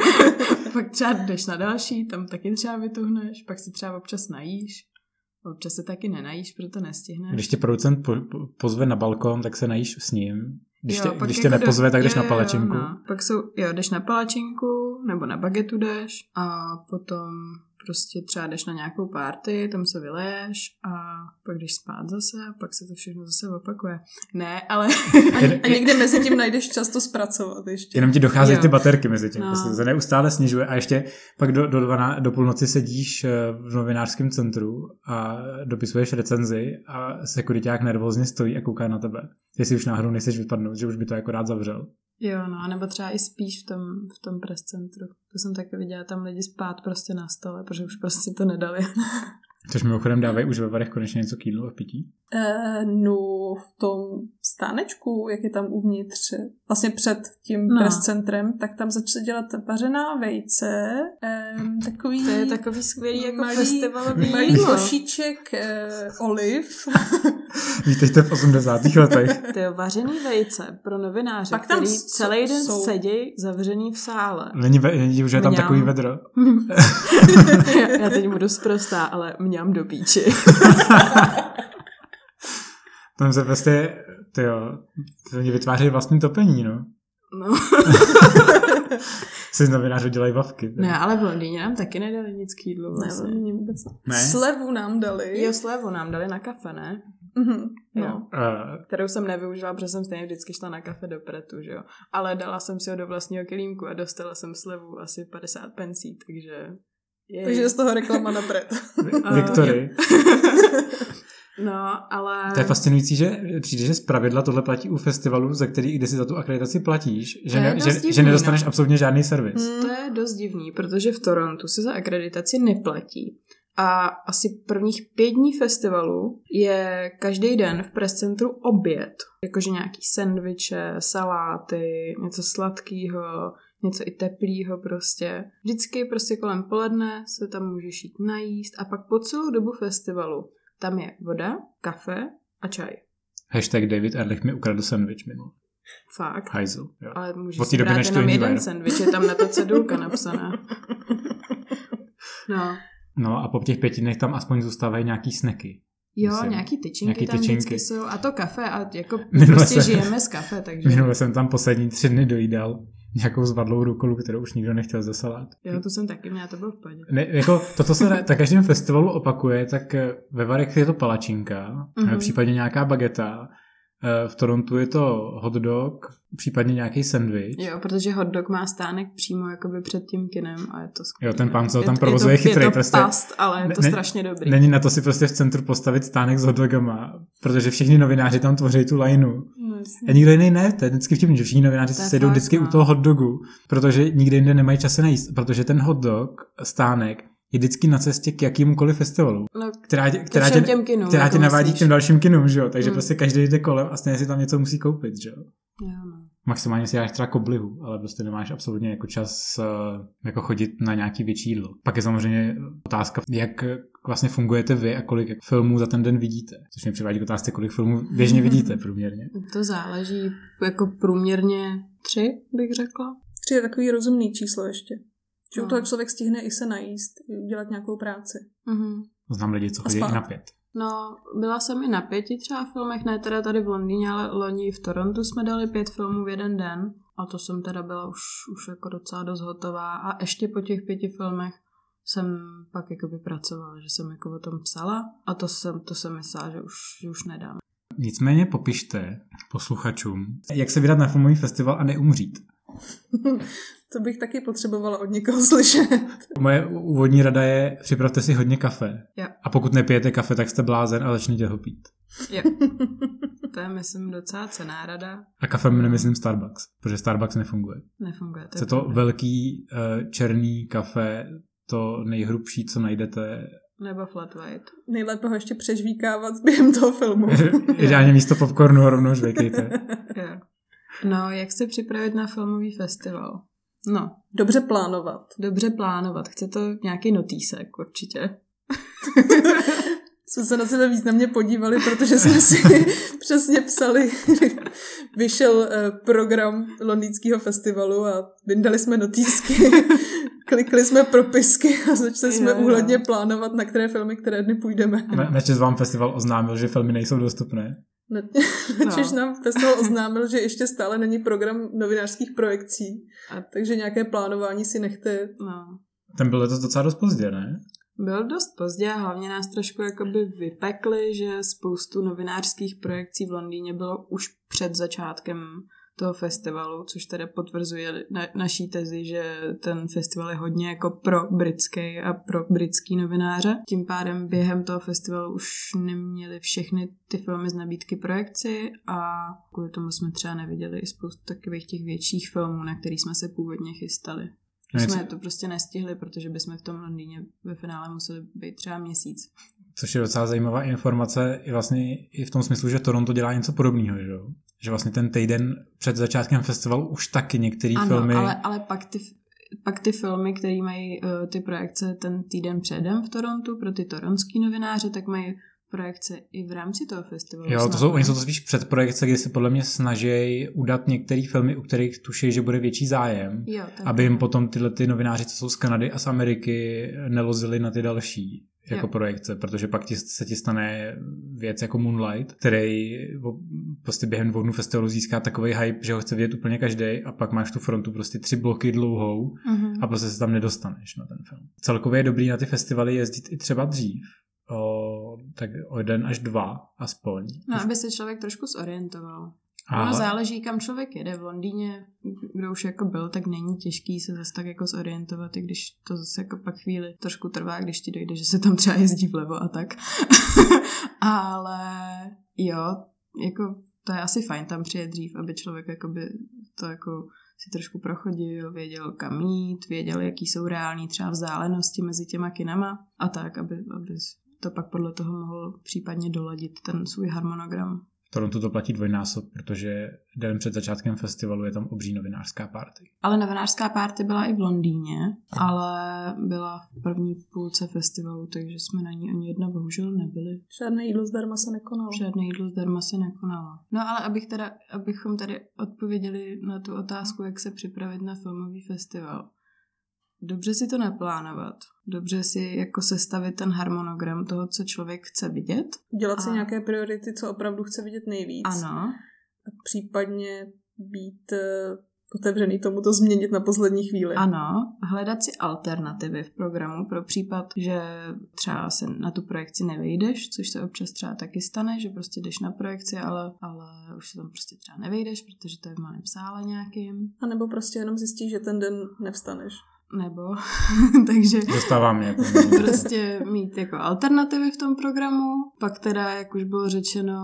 pak třeba jdeš na další, tam taky třeba vytuhneš, pak si třeba občas najíš. Občas se taky nenajíš, proto nestihneš. Když tě producent po, po, pozve na balkon, tak se najíš s ním. Když, tě, pak když tě jako nepozve, tak jdeš jo, na jo, palačinku. No. Pak jsou, jo, jdeš na palačinku, nebo na bagetu jdeš a potom prostě třeba jdeš na nějakou party, tam se vyleješ a pak jdeš spát zase a pak se to všechno zase opakuje. Ne, ale A někde mezi tím najdeš často zpracovat ještě. Jenom ti docházejí ty baterky mezi tím. No. Prostě se neustále snižuje a ještě pak do, do, dvaná, do půlnoci sedíš eh, v novinářském centru a dopisuješ recenzi a sekuriták nervózně stojí a kouká na tebe. Jestli už náhodou nechceš vypadnout, že už by to jako rád zavřel. Jo, no, nebo třeba i spíš v tom, v tom press centru. To jsem taky viděla, tam lidi spát prostě na stole, protože už prostě to nedali. Což mimochodem dávají už ve varech konečně něco k jídlu a pití. Eh, no, v tom stánečku, jak je tam uvnitř, vlastně před tím No. no. press centrem, tak tam začne dělat vařená vejce, eh, takový... To je takový skvělý jako malý, festivalový malý košíček eh, oliv. Vítejte v 80. letech. To je vařený vejce pro novináře, Pak tam který s- celý den jsou- sedějí zavřený v sále. Není, ve, není že je tam Mňam. takový vedro. Já teď budu zprostá, ale mňam do píči. Tam se prostě, ty jo, to oni vytvářejí vlastní topení, no. No. Si z novinářů dělají vavky. Ne, ale v Londýně nám taky nedali nic k jídlu Ne, vlastně. oni vůbec Ne? Slevu nám dali. Jo, slevu nám dali na kafe, ne? Mhm, Jo. no. Uh, Kterou jsem nevyužila, protože jsem stejně vždycky šla na kafe do pretu, že jo. Ale dala jsem si ho do vlastního kelímku a dostala jsem slevu asi 50 pencí, takže... Jej. Takže z toho reklama na pret. A- Viktory. No, ale... To je fascinující, že přijde, že z pravidla tohle platí u festivalů, za který, kde si za tu akreditaci platíš, že, ne, že, divný, že nedostaneš no. absolutně žádný servis. Hmm. To je dost divný, protože v Torontu se za akreditaci neplatí. A asi prvních pět dní festivalu je každý den v press centru oběd. Jakože nějaký sendviče, saláty, něco sladkého, něco i teplýho prostě. Vždycky prostě kolem poledne se tam můžeš jít najíst a pak po celou dobu festivalu tam je voda, kafe a čaj. Hashtag David Ehrlich mi ukradl sandwich minul. Fakt. Hajzl. Jo. Ale můžeš Od si doby, brát jenom jeden sendvič, je tam na to cedulka napsaná. No. No a po těch pěti dnech tam aspoň zůstávají nějaký snacky. Jo, Myslím. nějaký tyčinky Nějaký tam tyčinky. vždycky jsou. A to kafe, a jako Minule prostě jsem- žijeme z kafe, takže... Minule jsem tam poslední tři dny dojídal nějakou zvadlou rukolu, kterou už nikdo nechtěl ze salát. Jo, to jsem taky měla, to bylo v pohodě. Ne, jako to, co se na, každém festivalu opakuje, tak eh, ve Varech je to palačinka, Mhm. mm-hmm. případně nějaká bageta, v Torontu je to hot dog, případně nějaký sandwich. Jo, protože hot dog má stánek přímo jakoby před tím kinem a je to skvělé. Jo, ten pán, co ho Je- tam je provozuje, to, chytrý, Je to prostě- past, ale je to Ne- strašně dobrý. Není na to si prostě v centru postavit stánek s hot dogama, protože všichni novináři tam tvoří tu lineu. No. A nikdo jiný ne, to je vždycky vtipný, že všichni novináři je sejdou vždycky no. u toho hot dogu, protože nikde jinde nemají čas se najíst, protože ten hot dog, stánek, je vždycky na cestě k jakýmukoliv festivalu, No, která tě, která tě, těm kinům, která jako tě navádí myslíš. k těm dalším kinům, že jo? Takže Hmm. prostě každý jde kolem a stejně si tam něco musí koupit, že jo? jo, no. Maximálně si dáš třeba koblihu, ale prostě nemáš absolutně jako čas eh, jako chodit na nějaký větší jídlo. Pak je samozřejmě otázka, jak vlastně fungujete vy a kolik filmů za ten den vidíte. Což mě přivádí k otázce, kolik filmů běžně vidíte průměrně. To záleží, jako průměrně tři, bych řekla. Tři je takový rozumný číslo ještě. Že No. u toho člověk stihne i se najíst, i udělat nějakou práci. Mhm. Znám lidi, co chodí na pět. No, byla jsem i na pěti třeba filmech, ne teda tady v Londýně, ale loni v Torontu jsme dali pět filmů v jeden den. A to jsem teda byla už, už jako docela dost hotová. A ještě po těch pěti filmech jsem pak jakoby pracovala, že jsem jako o tom psala a to jsem, to jsem myslela, že už, že už nedám. Nicméně popište posluchačům, jak se vydat na filmový festival a neumřít. to bych taky potřebovala od někoho slyšet. Moje úvodní rada je, připravte si hodně kafe. Jo. A pokud nepijete kafe, tak jste blázen a začněte ho pít. Jo. To je, myslím, docela cená rada. A kafem nemyslím Starbucks, protože Starbucks nefunguje. Nefunguje. To je to velký uh, černý kafe, to nejhrubší, co najdete. Nebo flat white. Nejlépe ho ještě přežvíkávat během toho filmu. Ideálně místo popcornu rovnou žvejkejte. jo. No, jak se připravit na filmový festival? No. Dobře plánovat. Dobře plánovat. Chce to nějaký notýsek určitě. jsme se na sebe významně podívali, protože jsme si přesně psali, vyšel eh, program londýnského festivalu a vyndali jsme notýsky, klikli jsme propisky a začali jsme jo, úhledně plánovat, na které filmy, které dny půjdeme. Na, načes vám festival oznámil, že filmy nejsou dostupné? Načež no. nám festival oznámil, že ještě stále není program novinářských projekcí, a... takže nějaké plánování si nechte. No. Ten byl letos docela dost pozdě, ne? Byl dost pozdě a hlavně nás trošku jakoby vypekli, že spoustu novinářských projekcí v Londýně bylo už před začátkem toho festivalu, což teda potvrzuje na, naší tezi, že ten festival je hodně jako pro britský a pro britský novináře. Tím pádem během toho festivalu už neměli všechny ty filmy z nabídky projekci a kvůli tomu jsme třeba neviděli i spoustu takových těch větších filmů, na který jsme se původně chystali. My jsme to prostě nestihli, protože bychom v tom Londýně ve finále museli být třeba měsíc. Což je docela zajímavá informace i vlastně i v tom smyslu, že Toronto dělá něco podobného, že jo? Že vlastně ten týden před začátkem festivalu už taky některé filmy... ale, ale pak ty, pak ty filmy, které mají uh, ty projekce ten týden předem v Torontu pro ty toronský novináře, tak mají projekce i v rámci toho festivalu. Jo, to jsou, oni jsou to spíš předprojekce, kdy se podle mě snaží udat některé filmy, u kterých tuší, že bude větší zájem, jo, aby jim potom tyhle ty novináři, co jsou z Kanady a z Ameriky, nelozili na ty další jako jo. projekce, protože pak ti, se ti stane věc jako Moonlight, který prostě během dvou dnů festivalu získá takový hype, že ho chce vidět úplně každý a pak máš tu frontu prostě tři bloky dlouhou mm-hmm. a prostě se tam nedostaneš na ten film. Celkově je dobrý na ty festivaly jezdit i třeba dřív, o, tak o jeden až dva aspoň. No, aby se člověk trošku zorientoval. Ale... Ono záleží, kam člověk jede. V Londýně, kdo už jako byl, tak není těžký se zase tak jako zorientovat, i když to zase jako pak chvíli trošku trvá, když ti dojde, že se tam třeba jezdí vlevo a tak. Ale jo, jako to je asi fajn tam přijet dřív, aby člověk by to jako si trošku prochodil, věděl kam jít, věděl, jaký jsou reální třeba vzdálenosti mezi těma kinama a tak, aby, aby to pak podle toho mohl případně doladit ten svůj harmonogram. Toronto to platí dvojnásob, protože den před začátkem festivalu je tam obří novinářská party. Ale novinářská party byla i v Londýně, ale byla v první půlce festivalu, takže jsme na ní ani jedna bohužel nebyli. Žádné jídlo zdarma se nekonalo. Žádné jídlo zdarma se nekonalo. No ale abych teda, abychom tady odpověděli na tu otázku, jak se připravit na filmový festival dobře si to naplánovat, dobře si jako sestavit ten harmonogram toho, co člověk chce vidět. Dělat a... si nějaké priority, co opravdu chce vidět nejvíc. Ano. A případně být eh, otevřený tomu to změnit na poslední chvíli. Ano, hledat si alternativy v programu pro případ, že třeba se na tu projekci nevejdeš, což se občas třeba taky stane, že prostě jdeš na projekci, ale, ale už se tam prostě třeba nevejdeš, protože to je v malém sále nějakým. A nebo prostě jenom zjistíš, že ten den nevstaneš nebo, takže... Dostávám je. prostě mít jako alternativy v tom programu, pak teda, jak už bylo řečeno,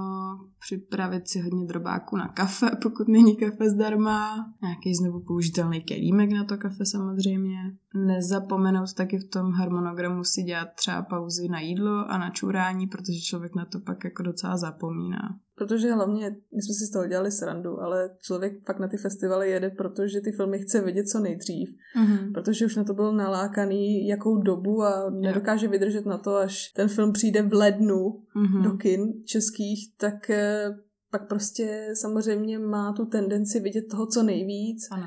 připravit si hodně drobáků na kafe, pokud není kafe zdarma, nějaký znovu použitelný kelímek na to kafe samozřejmě. Nezapomenout taky v tom harmonogramu si dělat třeba pauzy na jídlo a na čurání, protože člověk na to pak jako docela zapomíná. Protože hlavně, my jsme si z toho dělali srandu, ale člověk fakt na ty festivaly jede, protože ty filmy chce vidět co nejdřív. Mm-hmm. Protože už na to byl nalákaný jakou dobu a nedokáže vydržet na to, až ten film přijde v lednu mm-hmm. do kin českých, tak eh, pak prostě samozřejmě má tu tendenci vidět toho co nejvíc. Ano.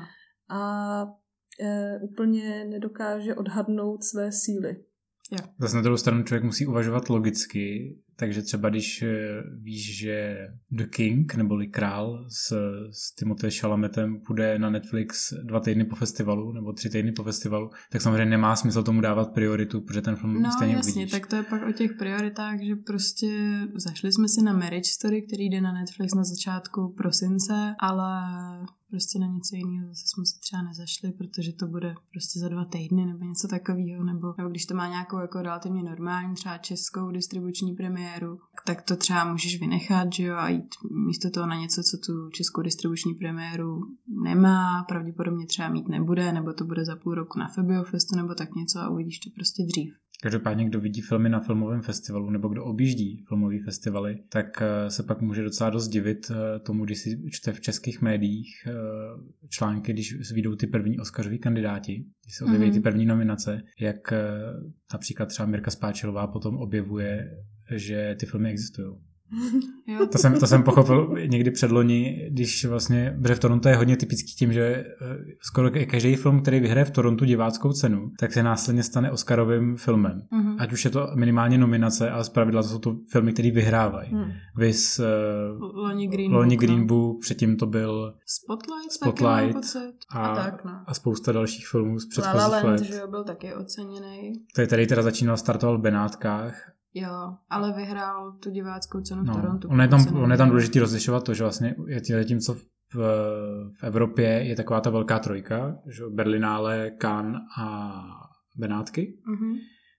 A e, úplně nedokáže odhadnout své síly. Jo. Zase na druhou stranu člověk musí uvažovat logicky, takže třeba když eh, víš, že The King, neboli Král s, s Timothée Chalametem půjde na Netflix dva týdny po festivalu, nebo tři týdny po festivalu, tak samozřejmě nemá smysl tomu dávat prioritu, protože ten film No stejně jasně, uvidíš. tak to je pak o těch prioritách, že prostě zašli jsme si na Marriage Story, který jde na Netflix na začátku prosince, ale prostě na něco jiného zase jsme si třeba nezašli, protože to bude prostě za dva týdny nebo něco takového, nebo, nebo když to má nějakou jako relativně normální, třeba českou distribuční premiéru, tak to třeba můžeš vynechat, že jo, a jít místo toho na něco, co tu českou distribuční premiéru nemá, pravděpodobně třeba mít nebude, nebo to bude za půl roku na Febiofestu, nebo tak něco a uvidíš to prostě dřív. Každopádně, kdo vidí filmy na filmovém festivalu nebo kdo objíždí filmové festivaly, tak eh, se pak může docela dost divit eh, tomu, když si čte v českých médiích eh, články, když vyjdou ty první Oscaroví kandidáti, když se objeví Mhm. ty první nominace, jak například třeba Mirka Spáčilová potom objevuje, že ty filmy existují. Jo, To jsem, to jsem pochopil někdy předloni, když vlastně, protože v Toronto je hodně typický tím, že eh, skoro každý film, který vyhraje v Torontu diváckou cenu, tak se následně stane Oscarovým filmem. Mhm. Ať už je to minimálně nominace, ale zpravidla to jsou to filmy, které vyhrávají. Hmm. Vys uh, Loni Green Loni Book, Green no. Book, předtím to byl Spotlight, Spotlight a, A, tak, no. a spousta dalších filmů z La La předchozích Land, let. že byl taky oceněný. Který tady teda začínal, startoval v Benátkách. Jo, ale vyhrál tu diváckou cenu v No, Torontu. on je tam, on je tam důležitý rozlišovat to, že vlastně je tím, zatímco v, v Evropě je taková ta velká trojka, že Berlinále, Cannes a Benátky, Mhm.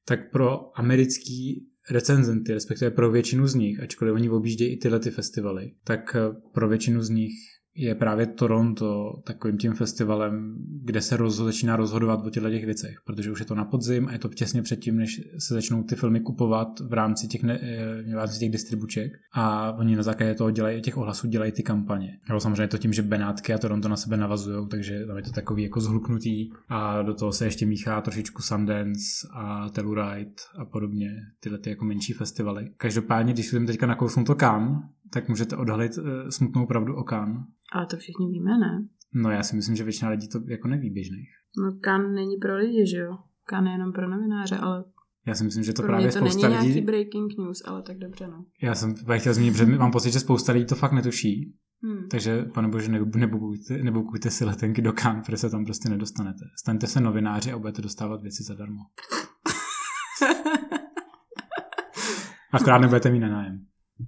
tak pro americký recenzenty, respektive pro většinu z nich, ačkoliv oni objíždějí i tyhle ty festivaly, tak pro většinu z nich je právě Toronto takovým tím festivalem, kde se roz, začíná rozhodovat o těchto těch věcech, protože už je to na podzim a je to těsně předtím, než se začnou ty filmy kupovat v rámci těch, ne, eh, v rámci těch distribuček a oni na základě toho dělají, těch ohlasů dělají ty kampaně. Nebo samozřejmě to tím, že Benátky a Toronto na sebe navazují, takže tam je to takový jako zhluknutí a do toho se ještě míchá trošičku Sundance a Telluride a podobně, tyhle ty jako menší festivaly. Každopádně, když jsem teďka nakousnu to kam, tak můžete odhalit uh, smutnou pravdu o Cannes. Ale to všichni víme, ne? No já si myslím, že většina lidí to jako neví běžných. No Kan není pro lidi, že jo? Kan je jenom pro novináře, ale Já si myslím, že to pro právě mě to spousta není lidí... nějaký breaking news, ale tak dobře, no. Já jsem právě chtěl zmínit, protože mám pocit, že spousta lidí to fakt netuší. Hmm. Takže, pane bože, ne- nebukujte, nebukujte si letenky do Cannes, protože se tam prostě nedostanete. Staňte se novináři a budete dostávat věci zadarmo. Akorát nebudete mít na nájem.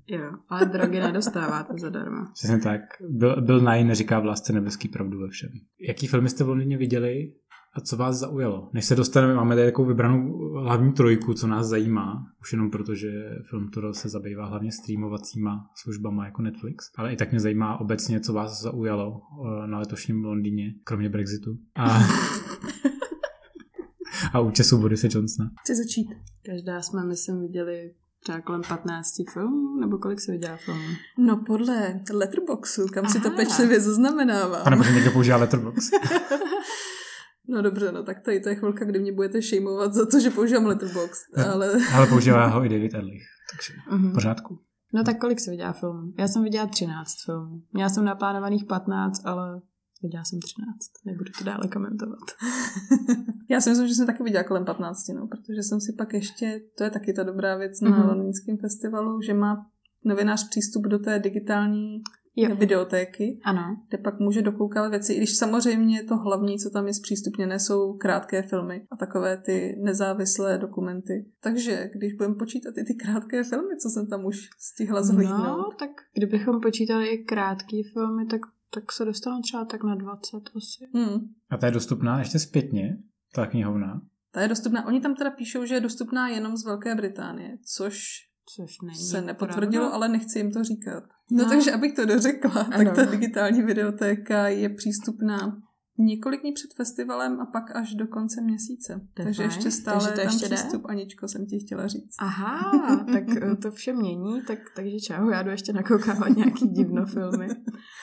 Jo, ale drogy nedostáváte zadarmo. Přesně tak. Byl, byl Naj neříká v lásce nebeský pravdu ve všem. Jaký filmy jste v Londýně viděli a co vás zaujalo? Než se dostaneme, máme tady takovou vybranou hlavní trojku, co nás zajímá, už jenom proto, že film Toro se zabývá hlavně streamovacíma službama jako Netflix, ale i tak mě zajímá obecně, co vás zaujalo eh, na letošním Londýně, kromě Brexitu. A, a účesu Borise Johnsona. Chci začít. Každá jsme, myslím, viděli třeba kolem 15 filmů, nebo kolik se viděla filmů? No podle Letterboxu, kam si to Aha. pečlivě zaznamenávám. Pane bože, někdo používá Letterboxd. No dobře, no tak tady to je chvilka, kdy mě budete šejmovat za to, že používám Letterboxd, ale Ale používá ho i David Erlich. Takže v pořádku. No tak kolik se viděla filmů? Já jsem viděla 13 filmů. Měla jsem naplánovaných 15, ale viděla jsem 13. Nebudu to dále komentovat. já si myslím, že jsem taky viděla kolem 15, no, protože jsem si pak ještě, to je taky ta dobrá věc na Mhm. londýnském festivalu, že má novinář přístup do té digitální Jo. videotéky, Ano. kde pak může dokoukávat věci, i když samozřejmě to hlavní, co tam je zpřístupněné, jsou krátké filmy a takové ty nezávislé dokumenty. Takže když budeme počítat i ty krátké filmy, co jsem tam už stihla zhlídnout. No, tak kdybychom počítali i krátký filmy, tak, tak se dostanou třeba tak na 20 asi. Hmm. A ta je dostupná ještě zpětně, ta knihovna. Ta je dostupná. Oni tam teda píšou, že je dostupná jenom z Velké Británie, což Což není se nepotvrdilo, pravda. ale nechci jim to říkat. No, No. takže abych to dořekla, Ano. tak ta digitální videotéka je přístupná několik dní před festivalem a pak až do konce měsíce. To je takže fajn. ještě stále Takže to je tam ještě jde? přístup, Aničko, jsem ti chtěla říct. Aha, tak eh, to vše mění, tak, takže čau, já jdu ještě nakoukávat nějaký divno filmy.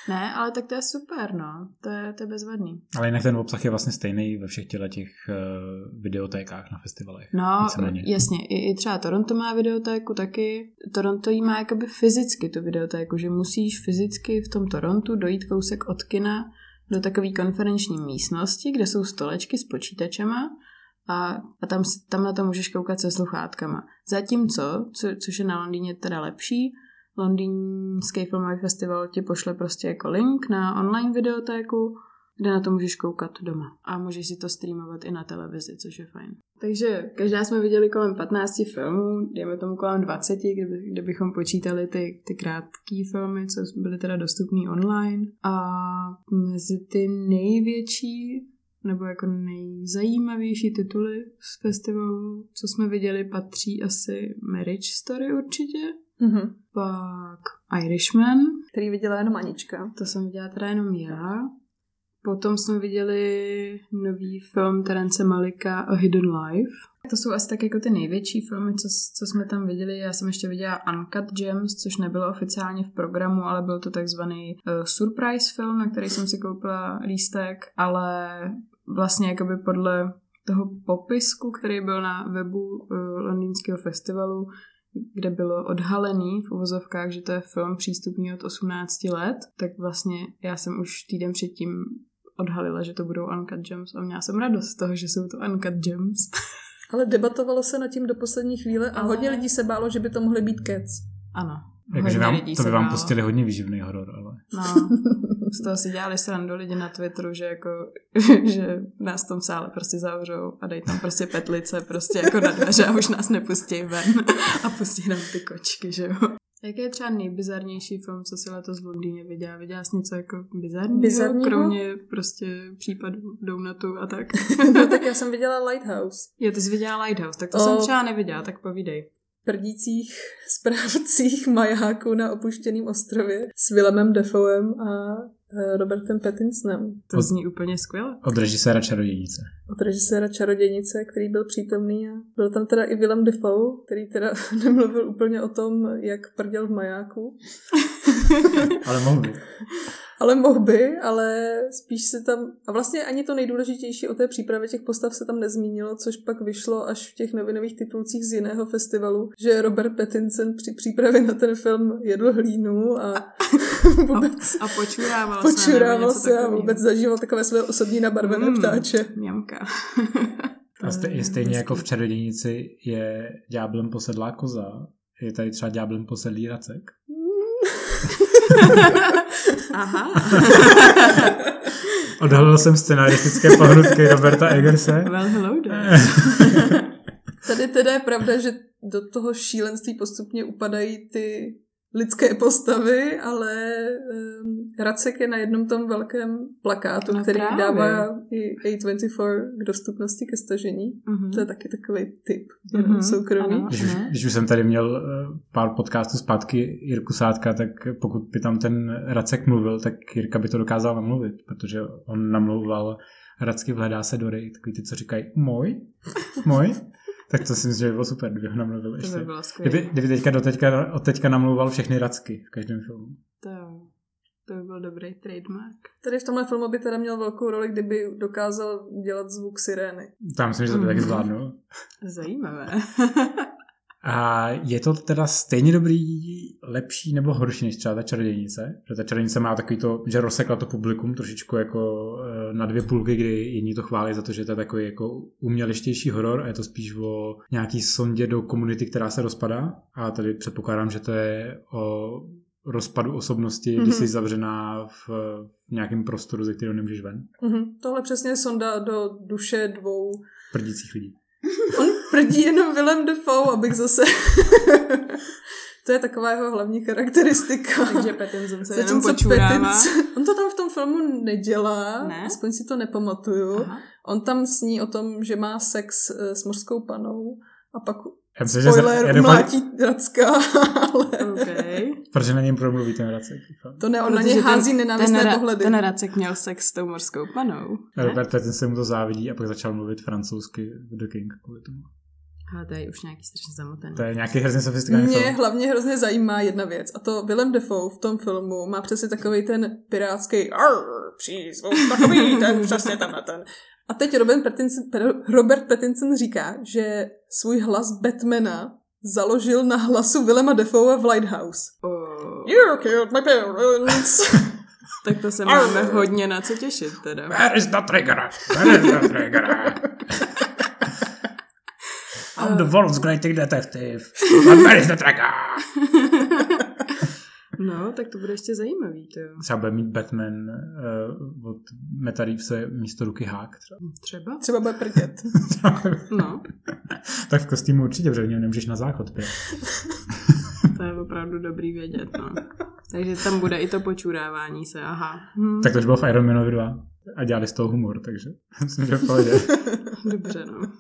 Ne, ale tak to je super, no, to je, to je bezvadný. Ale jinak ten obsah je vlastně stejný ve všech těchto těch uh, videotékách na festivalech. No, jasně, i, i třeba Toronto má videotéku taky. Toronto jí má jakoby fyzicky tu videotéku, že musíš fyzicky v tom Torontu dojít kousek od kina do takové konferenční místnosti, kde jsou stolečky s počítačema a, a tam, tam na to můžeš koukat se sluchátkama. Zatímco, co, což je na Londýně teda lepší, Londýnský filmový festival ti pošle prostě jako link na online videotéku, kde na to můžeš koukat doma. A můžeš si to streamovat i na televizi, což je fajn. Takže každá jsme viděli kolem 15 filmů, dejme tomu kolem 20, kdyby, kdybychom počítali ty, ty krátké filmy, co byly teda dostupné online. A mezi ty největší nebo jako nejzajímavější tituly z festivalu, co jsme viděli, patří asi Marriage Story určitě, Mhm. pak Irishman, Který viděla jenom Anička. to jsem viděla teda jenom já. Potom jsme viděli nový film Terence Malika A Hidden Life. To jsou asi tak jako ty největší filmy, co, co jsme tam viděli. Já jsem ještě viděla Uncut Gems, což nebylo oficiálně v programu, ale byl to takzvaný uh, surprise film, na který jsem si koupila lístek, ale vlastně jakoby podle toho popisku, který byl na webu uh, londýnského festivalu, kde bylo odhalený v uvozovkách, že to je film přístupný od 18 let, tak vlastně já jsem už týden předtím odhalila, že to budou Uncut Gems a měla jsem radost z toho, že jsou to Uncut Gems. Ale debatovalo se nad tím do poslední chvíle a Ale- hodně lidí se bálo, že by to mohly být Cats. Ano. Takže vám, to by vám bálo. pustili hodně výživný horor, ale... No, z toho si dělali srandu lidi na Twitteru, že jako, že nás v tom sále prostě zavřou a dají tam prostě petlice prostě jako na dveře a už nás nepustí ven a pustí nám ty kočky, že jo. Jaký je třeba nejbizarnější film, co si letos v Londýně viděla? Viděla jsi něco jako bizarního, Bizarního? kromě prostě případu Donutu a tak? no tak já jsem viděla Lighthouse. jo, ty jsi viděla Lighthouse, tak to O. jsem třeba neviděla, tak povídej. prdících správcích majáku na opuštěném ostrově s Willemem Defoem a Robertem Pattinsonem To Od- zní úplně skvěle. Od režiséra Čarodějnice. od režiséra Čarodějnice, který byl přítomný a byl tam teda i Willem Defoe, který teda nemluvil úplně o tom, jak prděl v majáku, Ale mohl by. Ale mohl by, ale spíš se tam, a vlastně ani to nejdůležitější o té přípravě těch postav se tam nezmínilo, což pak vyšlo až v těch novinových titulcích z jiného festivalu, že Robert Pattinson při přípravě na ten film jedl hlínu a vůbec A počurával se. počurával něco se a vůbec zažíval takové své osobní nabarvené Mm. ptáče. Mňamka. A ste, je Mm, stejně jako v Čarodějnici je ďáblem posedlá koza, je tady třeba ďáblem posedlý racek. Aha. Odhalil jsem scenaristické pohnutky Roberta Eggerse. well, hello there. Tady teda je pravda, že do toho šílenství postupně upadají ty lidské postavy, ale um, Racek je na jednom tom velkém plakátu, No který právě. dává i A24 k dostupnosti ke stažení. Mhm. To je taky takový tip, Mhm, jenom soukromý. ano. Když když už jsem tady měl eh, pár podcastů zpátky Jirku Sádka, tak pokud by tam ten Racek mluvil, tak Jirka by to dokázal namluvit, protože on namlouval Racky vhledá se do rej, takový ty, co říkají můj, můj. Tak to si myslím, že by bylo super, kdyby ho namluvil To ještě. by bylo skvělé. Kdyby, kdyby teďka do teďka, od teďka namlouval všechny Racky v každém filmu. To, to by byl dobrý trademark. Tady v tomhle filmu by teda měl velkou roli, kdyby dokázal dělat zvuk sirény. Tam myslím, že to by taky Mhm. zvládnul. Zajímavé. A je to teda stejně dobrý, lepší nebo horší než třeba ta čarodějnice? Protože ta čarodějnice má takový to, že rozsekla to publikum trošičku jako eh, na dvě půlky, kdy jedni to chválí za to, že to je takový jako uměleštější horor a je to spíš o nějaký sondě do komunity, která se rozpadá. A tady předpokládám, že to je o rozpadu osobnosti, když Mhm. jsi zavřená v, v nějakém prostoru, ze kterého nemůžeš ven. Mhm. Tohle přesně je sonda do duše dvou Prdících lidí. On prdí jenom Willem Dafoe, abych zase... to je taková jeho hlavní charakteristika. Takže Pattinson se jenom Zatímco počurává. Pattinson- On to tam v tom filmu nedělá, Ne? aspoň si to nepamatuju. Aha. On tam sní o tom, že má sex eh, s mořskou panou a pak Já myslím, že se, já spoiler, doufám, umlátí Racka, ale Okay. protože na něm promluví ten Racek. to ne, on na Protože ně ten- hází nenávistné ten, ra- pohledy. ten Racek měl sex s tou morskou panou. Ne? Robert Pattinson mu to závidí a pak začal mluvit francouzsky v The King kvůli tomu. Ale to je už nějaký strašně zamotený. To je nějaký hrozně sofistikovaný Mě film. hlavně hrozně zajímá jedna věc a to Willem Dafoe v tom filmu má přesně takový ten pirátský "Arr, přízvuk, takový ten, přesně tenhle ten. A teď Robert Pattinson, Robert Pattinson říká, že svůj hlas Batmana založil na hlasu Willema Dafoe v Lighthouse. Oh. You killed my parents. Tak to se máme hodně na co těšit teda. Where is the trigger? Where is the trigger? I'm the world's greatest detective. And where is the tracker? No, tak to bude ještě zajímavý, to jo. Třeba bude mít Batman uh, od Meta Reevese místo ruky hák. Třeba. Třeba? Třeba bude prdět. No, tak v kostýmu určitě, protože v něm nemůžeš na záchod pět. to je opravdu dobrý vědět, no. Takže tam bude i to počurávání se, aha. Hm. Tak to už bylo v Iron Manovi 2 a dělali z toho humor, takže myslím, že v pohodě. Dobře, no.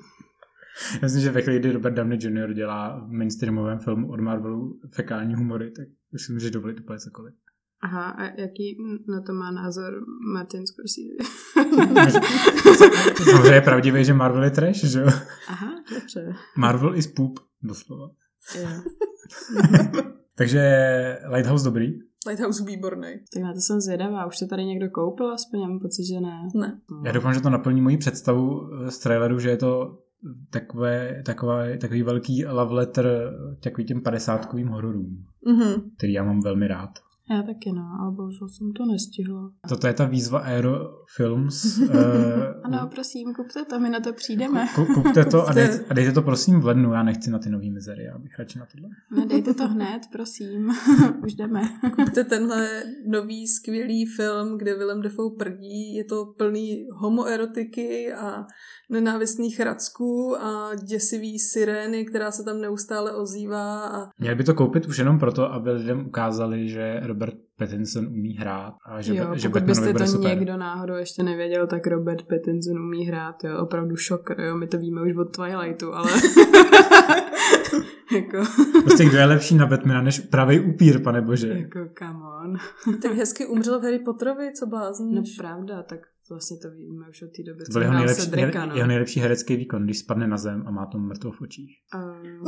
Já myslím, že ve chvíli, kdy Robert Downey Jr. dělá v mainstreamovém filmu od Marvelu fekální humory, tak už si můžeš dovolit úplně cokoliv. Aha, a jaký na to má názor Martin Scorsese? Samozřejmě je pravdivé, že Marvel je trash, že jo? Aha, dobře. Marvel is poop, doslova. Jo. Takže Lighthouse dobrý. Lighthouse výborný. Tak na to jsem zvědavá. Už to tady někdo koupil, aspoň já mám pocit, že ne. Ne. Já doufám, že to naplní moji představu z traileru, že je to takové, takové, takový velký love letter takovým těm padesátkovým hororům, Mhm. který já mám velmi rád. Já taky no, ale bohužel jsem to nestihla. Toto je ta výzva Aero Films. uh, Ano, prosím, kupte to, my na to přijdeme. ku- kupte to a dejte, a dejte to prosím v lednu, já nechci na ty nový mizery, já bych radši na tohle. Nedejte to hned, prosím. Už jdeme. Kupte tenhle nový skvělý film, kde Willem Dafoe prdí. Je to plný homoerotiky a nenávistných racků a děsivý sirény, která se tam neustále ozývá a Měli by to koupit už jenom proto, aby lidem ukázali, že Robert Pattinson umí hrát a že, jo, že pokud Batmanovi byste to super. někdo náhodou ještě nevěděl, tak Robert Pattinson umí hrát, jo, opravdu šokr, jo, my to víme už od Twilightu, ale jako, Prostě kdo je lepší na Batmana než pravý upír, pane bože. jako come on. tak hezky umřel v Harry Potterovi, co No blázníš? pravda, tak vlastně to víme už od té doby, To co byl jeho nejlepší, Cedrika, no. jeho nejlepší herecký výkon, když spadne na zem a má to mrtvo v očích. Um,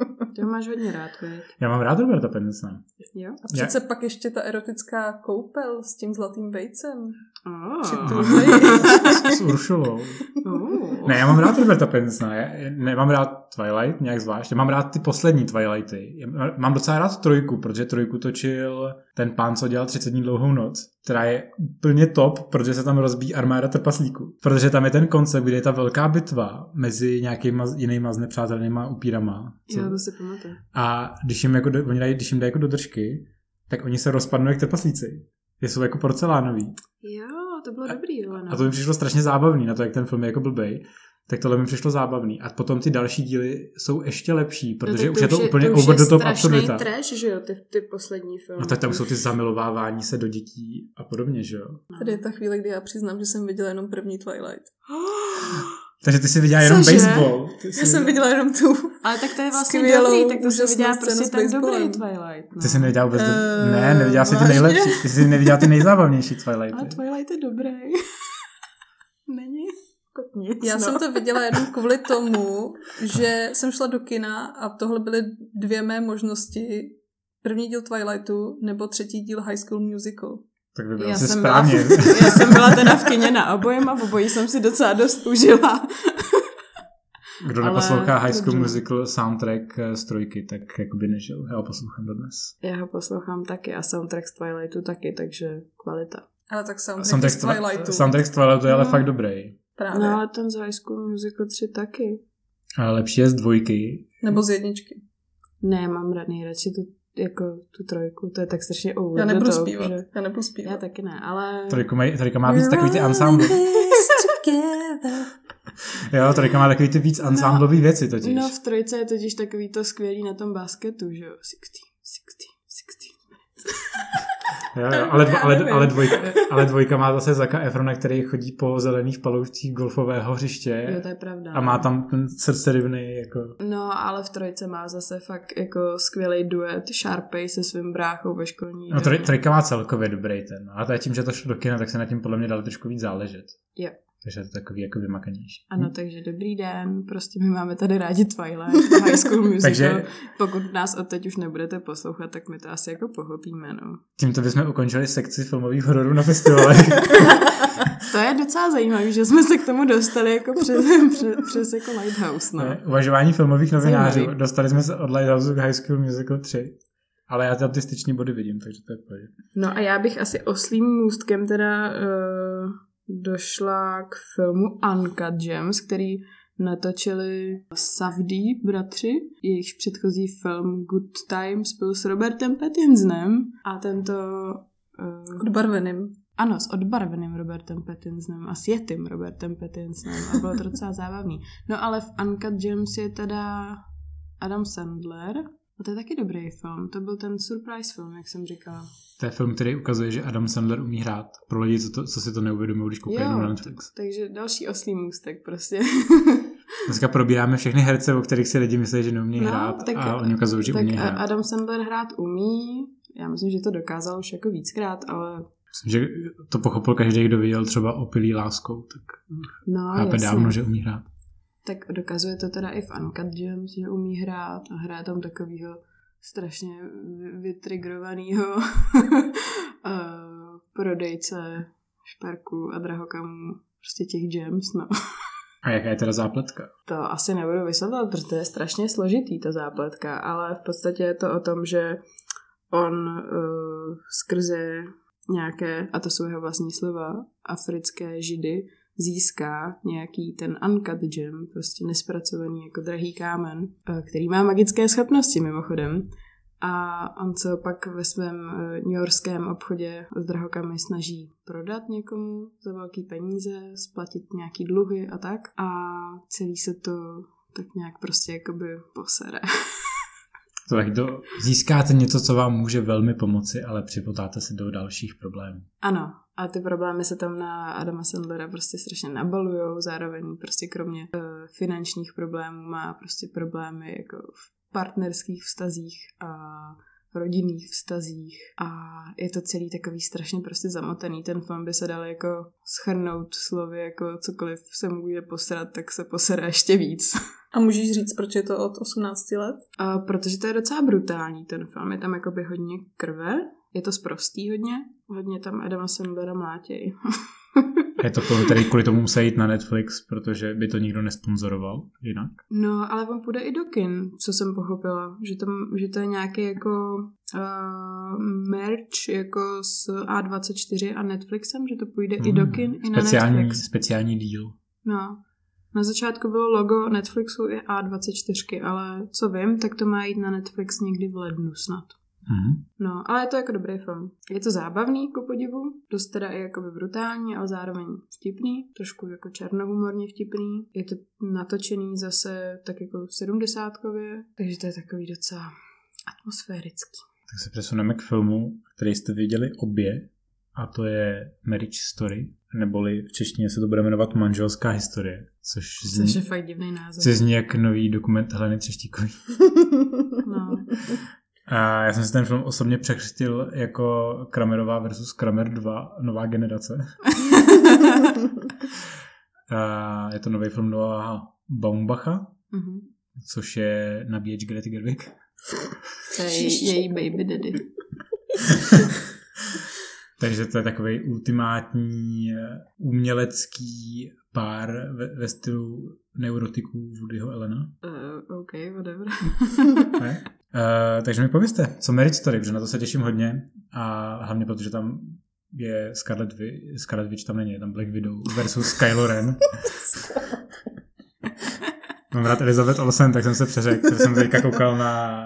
ty ho máš hodně rád, veď? Já mám rád Roberta Pattinsona. Jo? A přece pak ještě ta erotická koupel s tím zlatým vejcem. Oh. S Uršulou. Oh. Ne, já mám rád Roberta Pattinsona. Já já nemám rád Twilight, nějak zvlášť. Já mám rád ty poslední Twilighty. Já mám docela rád trojku, protože trojku točil ten pán, co dělal 30 dní dlouhou noc, která je úplně top, protože se tam rozbíjí armáda trpaslíků. Protože tam je ten koncept, kde je ta velká bitva mezi nějakýma jinýma znepřátelnýma upírama. Co? Jo, to si pamatuju. A když jim, jako do, oni dají, když jim dají jako do držky, tak oni se rozpadnou jak trpaslíci. Jsou jako porcelánový. Jo, to bylo dobrý, ale no. A to mi přišlo strašně zábavný na to, jak ten film je jako blbej. Tak tohle mi přišlo zábavný. A potom ty další díly jsou ještě lepší, protože no, už je to úplně to už over the top absurdita. trash, že jo, ty, ty poslední filmy. No tak tam jsou ty zamilovávání se do dětí a podobně, že jo. Tady je ta chvíle, kdy já přiznám, že jsem viděla jenom první Twilight. Takže ty si viděla jenom Cože? baseball. Ty Já jsem viděla jenom tu. Ale tak to je vlastně Skvělou, dobrý, tak to jsi úžasnou viděla prostě ten dobrý Twilight. No. ty jsi neviděla vůbec... Eh, ne, neviděla si ty nejlepší. Ty jsi neviděla ty nejzábavnější Ale Twilighty. Twilight je dobrý. Není? Nic, Já no. jsem to viděla jenom kvůli tomu, že jsem šla do kina a tohle byly dvě mé možnosti. První díl Twilightu nebo třetí díl High School Musical. Tak vybral já jsem, byla, správně. v, já jsem byla teda v kině na obojem a v obojí jsem si docela dost užila. Kdo Ale neposlouchá High School dobře. Musical soundtrack eh, z trojky, tak jakoby nežil. Já ho poslouchám dodnes. Já ho poslouchám taky a soundtrack z Twilightu taky, takže kvalita. Ale tak soundtrack Soundtrack, z Twilightu. soundtrack z Twilightu je ale No. fakt dobrý. Právě. No ale ten z High School Musical 3 taky. Ale lepší je z dvojky. Nebo z jedničky. Ne, mám rád nejradši tu, jako tu trojku, to je tak strašně over Já the nebudu top, zpívat. Že... Já nebudu Já zpívat. taky ne, ale... Trojka, má, trojka má víc takový ty ensemble. Jo, trojka má takový ty víc ensemblový věci totiž. No v trojce je totiž takový to skvělý na tom basketu, že jo? 16, 16, 16. Jo, jo, ale, dvo, ale, ale, dvojka, ale dvojka má zase Zaka Efrona, který chodí po zelených paloučcích golfového hřiště Jo, to je pravda. a má tam ten srdcerivný jako... No, ale v trojce má zase fakt jako skvělý duet Sharpay se svým bráchou ve školní No, troj, trojka má celkově dobrý ten. A to je tím, že to šlo do kina, tak se na tím podle mě dalo trošku víc záležet. Jo. Takže je to takový jako vymakanější. Ano, takže dobrý den, prostě my máme tady rádi Twilight, High School Musical. Takže- Pokud nás od teď už nebudete poslouchat, tak my to asi jako pochopíme, no. Tímto bychom ukončili sekci filmových hororů na festivalech. To je docela zajímavé, že jsme se k tomu dostali jako přes, přes, přes jako Lighthouse, no. Ne, Uvažování filmových novinářů. Zajímavý. Dostali jsme se od Lighthouse k High School Musical 3. Ale já ty artističní body vidím, takže to je pohodě. No a já bych asi oslým můstkem teda uh, došla k filmu Uncut Gems, který natočili Savdí bratři. Jejichž předchozí film Good Times byl s Robertem Pattinsonem a tento... Uh, Odbarveným. ano, s odbarveným Robertem Pattinsonem a sjetým Robertem Pattinsonem a bylo to docela zábavný. No ale v Uncut Gems je teda Adam Sandler a to je taky dobrý film. To byl ten surprise film, jak jsem říkala. To je film, který ukazuje, že Adam Sandler umí hrát. Pro lidi, co, to, co si to neuvědomují, když koukají na Netflix. Takže další oslý můstek prostě. Dneska probíráme všechny herce, o kterých si lidi myslí, že neumí No, hrát tak- a oni ukazují, že tak umí hrát. Adam Sandler hrát umí. Já myslím, že to dokázal už jako víckrát, ale Myslím, že to pochopil každý, kdo viděl třeba opilý láskou, tak no chápe jasně. dávno, že umí hrát. Tak dokazuje to teda i v Uncut Gems, že umí hrát a hraje tam takovýho strašně vy- vytrigrovanýho eh, prodejce šperku a drahokamů, prostě těch gems, no. A jaká je teda zápletka? To asi nebudu vysvětlovat, protože to je strašně složitý, ta zápletka, ale v podstatě je to o tom, že on uh, skrze nějaké, a to jsou jeho vlastní slova, africké židy, získá nějaký ten uncut gem, prostě nespracovaný jako drahý kámen, eh, který má magické schopnosti mimochodem. A on se pak ve svém eh, newyorském obchodě s drahokami snaží prodat někomu za velký peníze, splatit nějaký dluhy a tak. A celý se to tak nějak prostě jakoby posere. Tak to získáte něco, co vám může velmi pomoci, ale připotáte se do dalších problémů. Ano, a ty problémy se tam na Adama Sandlera prostě strašně nabalujou, zároveň prostě kromě uh, finančních problémů má prostě problémy jako v partnerských vztazích a rodinných vztazích a je to celý takový strašně prostě zamotaný. Ten film by se dal jako schrnout slovy jako cokoliv se může posrat, tak se posere ještě víc. A můžeš říct, proč je to od 18 let? A protože to je docela brutální ten film, je tam jakoby hodně krve, je to sprostý hodně, hodně tam Adama Sandlera mlátěj. Je to film, který kvůli tomu musí jít na Netflix, protože by to nikdo nesponzoroval jinak. No, ale on půjde i do kin, co jsem pochopila, že to, že to je nějaký jako uh, merch jako s A24 a Netflixem, že to půjde i do kin, i na speciální, Netflix. speciální díl. No. Na začátku bylo logo Netflixu i A24, ale co vím, tak to má jít na Netflix někdy v lednu snad. Mhm. No, ale je to jako dobrý film. Je to zábavný, ku podivu, dost teda i jakoby brutální, ale zároveň vtipný, trošku jako černohumorně vtipný. Je to natočený zase tak jako sedmdesátkově, takže to je takový docela atmosférický. Tak se přesuneme k filmu, který jste viděli obě, a to je Marriage Story, neboli v češtině se to bude jmenovat Manželská historie, což zní, Což je fakt divný název. což zní jak nový dokument Heleny Třeštíkový. No. A já jsem si ten film osobně překřstil jako Kramerová versus Kramer 2, nová generace. A je to nový film Noah Baumbacha, Mhm. což je nabíječ Grety Gerwig. To je její, baby daddy. Takže to je takový ultimátní eh, umělecký pár ve, ve stylu neurotiků Woodyho Elena. Uh, OK, whatever. Ne? Uh, takže mi povězte, co Marriage Story, protože na to se těším hodně a hlavně protože tam je Scarlet, Vi- Scarlet Witch tam není, je tam Black Widow versus Kylo Ren. Mám rád Elizabeth Olsen, tak jsem se přeřekl, protože jsem teďka koukal na,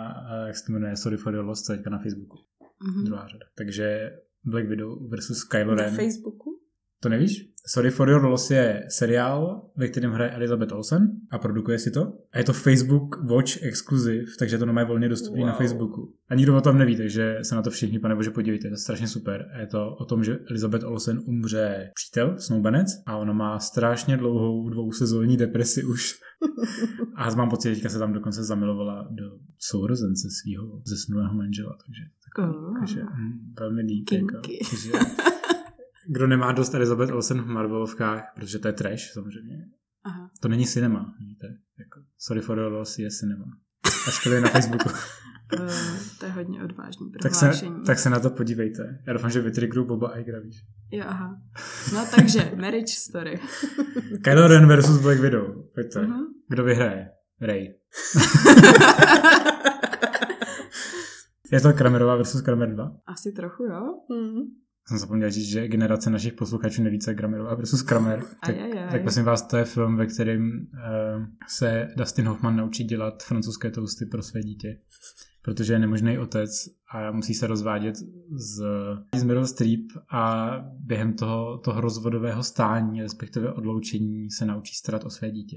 eh, jak se to jmenuje, Sorry for your loss, teďka na Facebooku, Mhm. druhá řada. Takže Black Widow versus Kylo Na Ren. Facebooku? To nevíš? Sorry for your loss je seriál, ve kterém hraje Elizabeth Olsen a produkuje si to. A je to Facebook Watch exkluziv, takže je to normálně volně dostupný wow. na. Facebooku. A nikdo o tom neví, takže se na to všichni, pane bože, podívejte, to je strašně super. A je to o tom, že Elizabeth Olsen umře přítel, snoubenec, a ona má strašně dlouhou dvousezónní depresi už. a mám pocit, že teďka se tam dokonce zamilovala do sourozence svého zesnulého manžela, takže takový, Oh. takže hm, velmi deep. Jako, takže, kdo nemá dost Elizabeth Olsen v Marvelovkách, protože to je trash samozřejmě. Aha. To není cinema, víte. Jako, sorry for your loss je cinema. Až to je na Facebooku. Uh, to je hodně odvážný tak, se, tak se na to podívejte. Já doufám, že vytrigru Boba Igra, víš. Jo, aha. No takže, Marriage Story. Kylo Ren versus Black Widow. Pojďte. Mhm. Kdo vyhraje? Ray. Je to Kramerová versus Kramer 2? Asi trochu, jo. Mhm. Jsem zapomněl říct, že generace našich posluchačů neví, co je Grammerová versus Kramer. Tak, Ajajaj. tak prosím vás, to je film, ve kterém uh, se Dustin Hoffman naučí dělat francouzské toasty pro své dítě. Protože je nemožný otec a musí se rozvádět z, z Meryl Streep a během toho, toho rozvodového stání, respektive odloučení, se naučí starat o své dítě.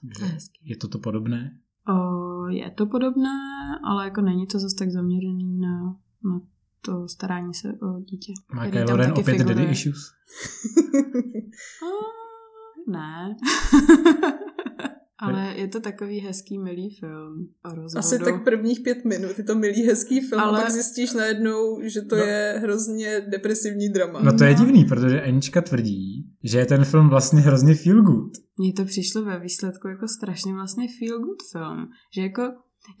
To je Takže je toto podobné? O, je to podobné, ale jako není to zase tak zaměřený na, na to starání se o dítě. Má Kylo tam Ren taky opět figuruje. daddy issues? A, ne. ale je to takový hezký, milý film o rozvodu. Asi tak prvních pět minut. Je to milý, hezký film Ale- a pak zjistíš najednou, že to No. je hrozně depresivní drama. No to je No. divný, protože Anička tvrdí, že je ten film vlastně hrozně feel good. Mně to přišlo ve výsledku jako strašně vlastně feel good film. Že jako,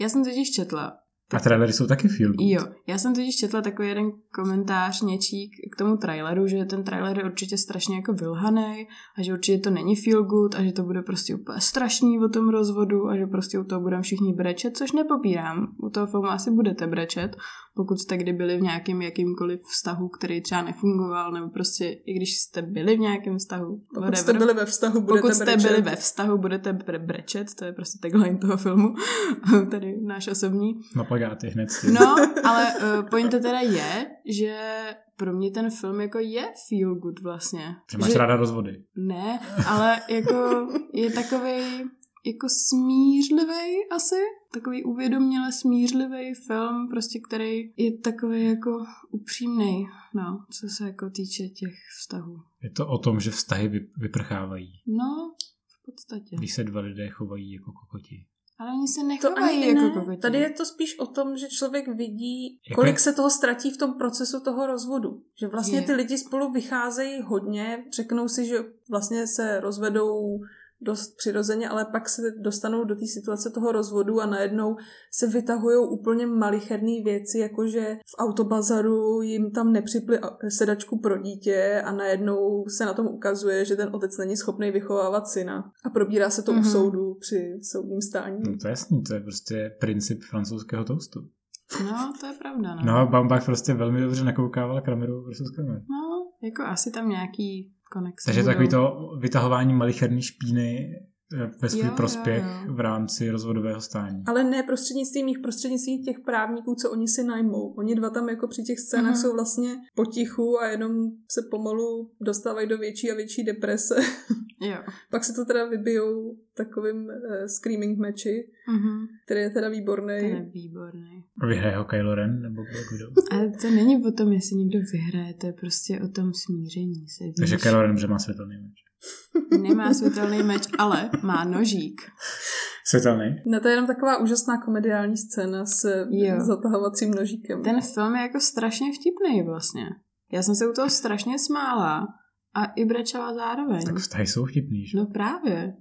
já jsem totiž četla, A trailery jsou taky feel good. Jo, já jsem totiž četla takový jeden komentář něčí k- tomu traileru, že ten trailer je určitě strašně jako vylhaný a že určitě to není feel good a že to bude prostě úplně strašný o tom rozvodu a že prostě u toho budeme všichni brečet, což nepopírám. U toho filmu asi budete brečet, pokud jste kdy byli v nějakém jakýmkoliv vztahu, který třeba nefungoval, nebo prostě i když jste byli v nějakém vztahu. Pokud whatever. jste byli ve vztahu, budete Pokud jste brečet. byli ve vztahu, budete bre- brečet, to je prostě tagline toho filmu, tady náš osobní. Na plagáty hned. si. No, ale uh, pointa teda je, že pro mě ten film jako je feel good vlastně. Že máš ráda rozvody. Ne, ale jako je takový jako smířlivý asi, takový uvědoměle smířlivý film, prostě který je takový jako upřímný, no, co se jako týče těch vztahů. Je to o tom, že vztahy vy- vyprchávají, No, v podstatě. když se dva lidé chovají jako kokoti. Ale oni se To nechovají ani jako ne. kokoti. Tady je to spíš o tom, že člověk vidí, Jako kolik je- se toho ztratí v tom procesu toho rozvodu. Že vlastně Je. ty lidi spolu vycházejí hodně, řeknou si, že vlastně se rozvedou dost přirozeně, ale pak se dostanou do té situace toho rozvodu a najednou se vytahují úplně malicherné věci, jakože v autobazaru jim tam nepřipli sedačku pro dítě a najednou se na tom ukazuje, že ten otec není schopný vychovávat syna. A probírá se to mm-hmm. u Mhm. soudu při soudním stání. No to je jasný, to je prostě princip francouzského toastu. No, to je pravda, no. No a Bambach prostě velmi dobře nakoukával Krameru versus Kramer. No, jako asi tam nějaký Takže budou. takový to vytahování malicherní špíny ve svůj Jo, jo, prospěch jo. v rámci rozvodového stání. Ale ne prostřednictvím jich, prostřednictvím těch právníků, co oni si najmou. Oni dva tam jako při těch scénách Mhm. jsou vlastně potichu a jenom se pomalu dostávají do větší a větší deprese. Jo. Pak se to teda vybijou takovým uh, screaming matchi, Mhm. který je teda výborný. To je výborný. Vyhraje ho Kylo Ren nebo kdo? Ale to není o tom, jestli někdo vyhraje, to je prostě o tom smíření se. Víš? Takže Kylo Ren že má světelný meč. Nemá světelný meč, ale má nožík. Světelný? No to je jenom taková úžasná komediální scéna s Jo. zatahovacím nožíkem. Ten film je jako strašně vtipný vlastně. Já jsem se u toho strašně smála a i brečela zároveň. Tak vztahy jsou vtipný, že? No právě.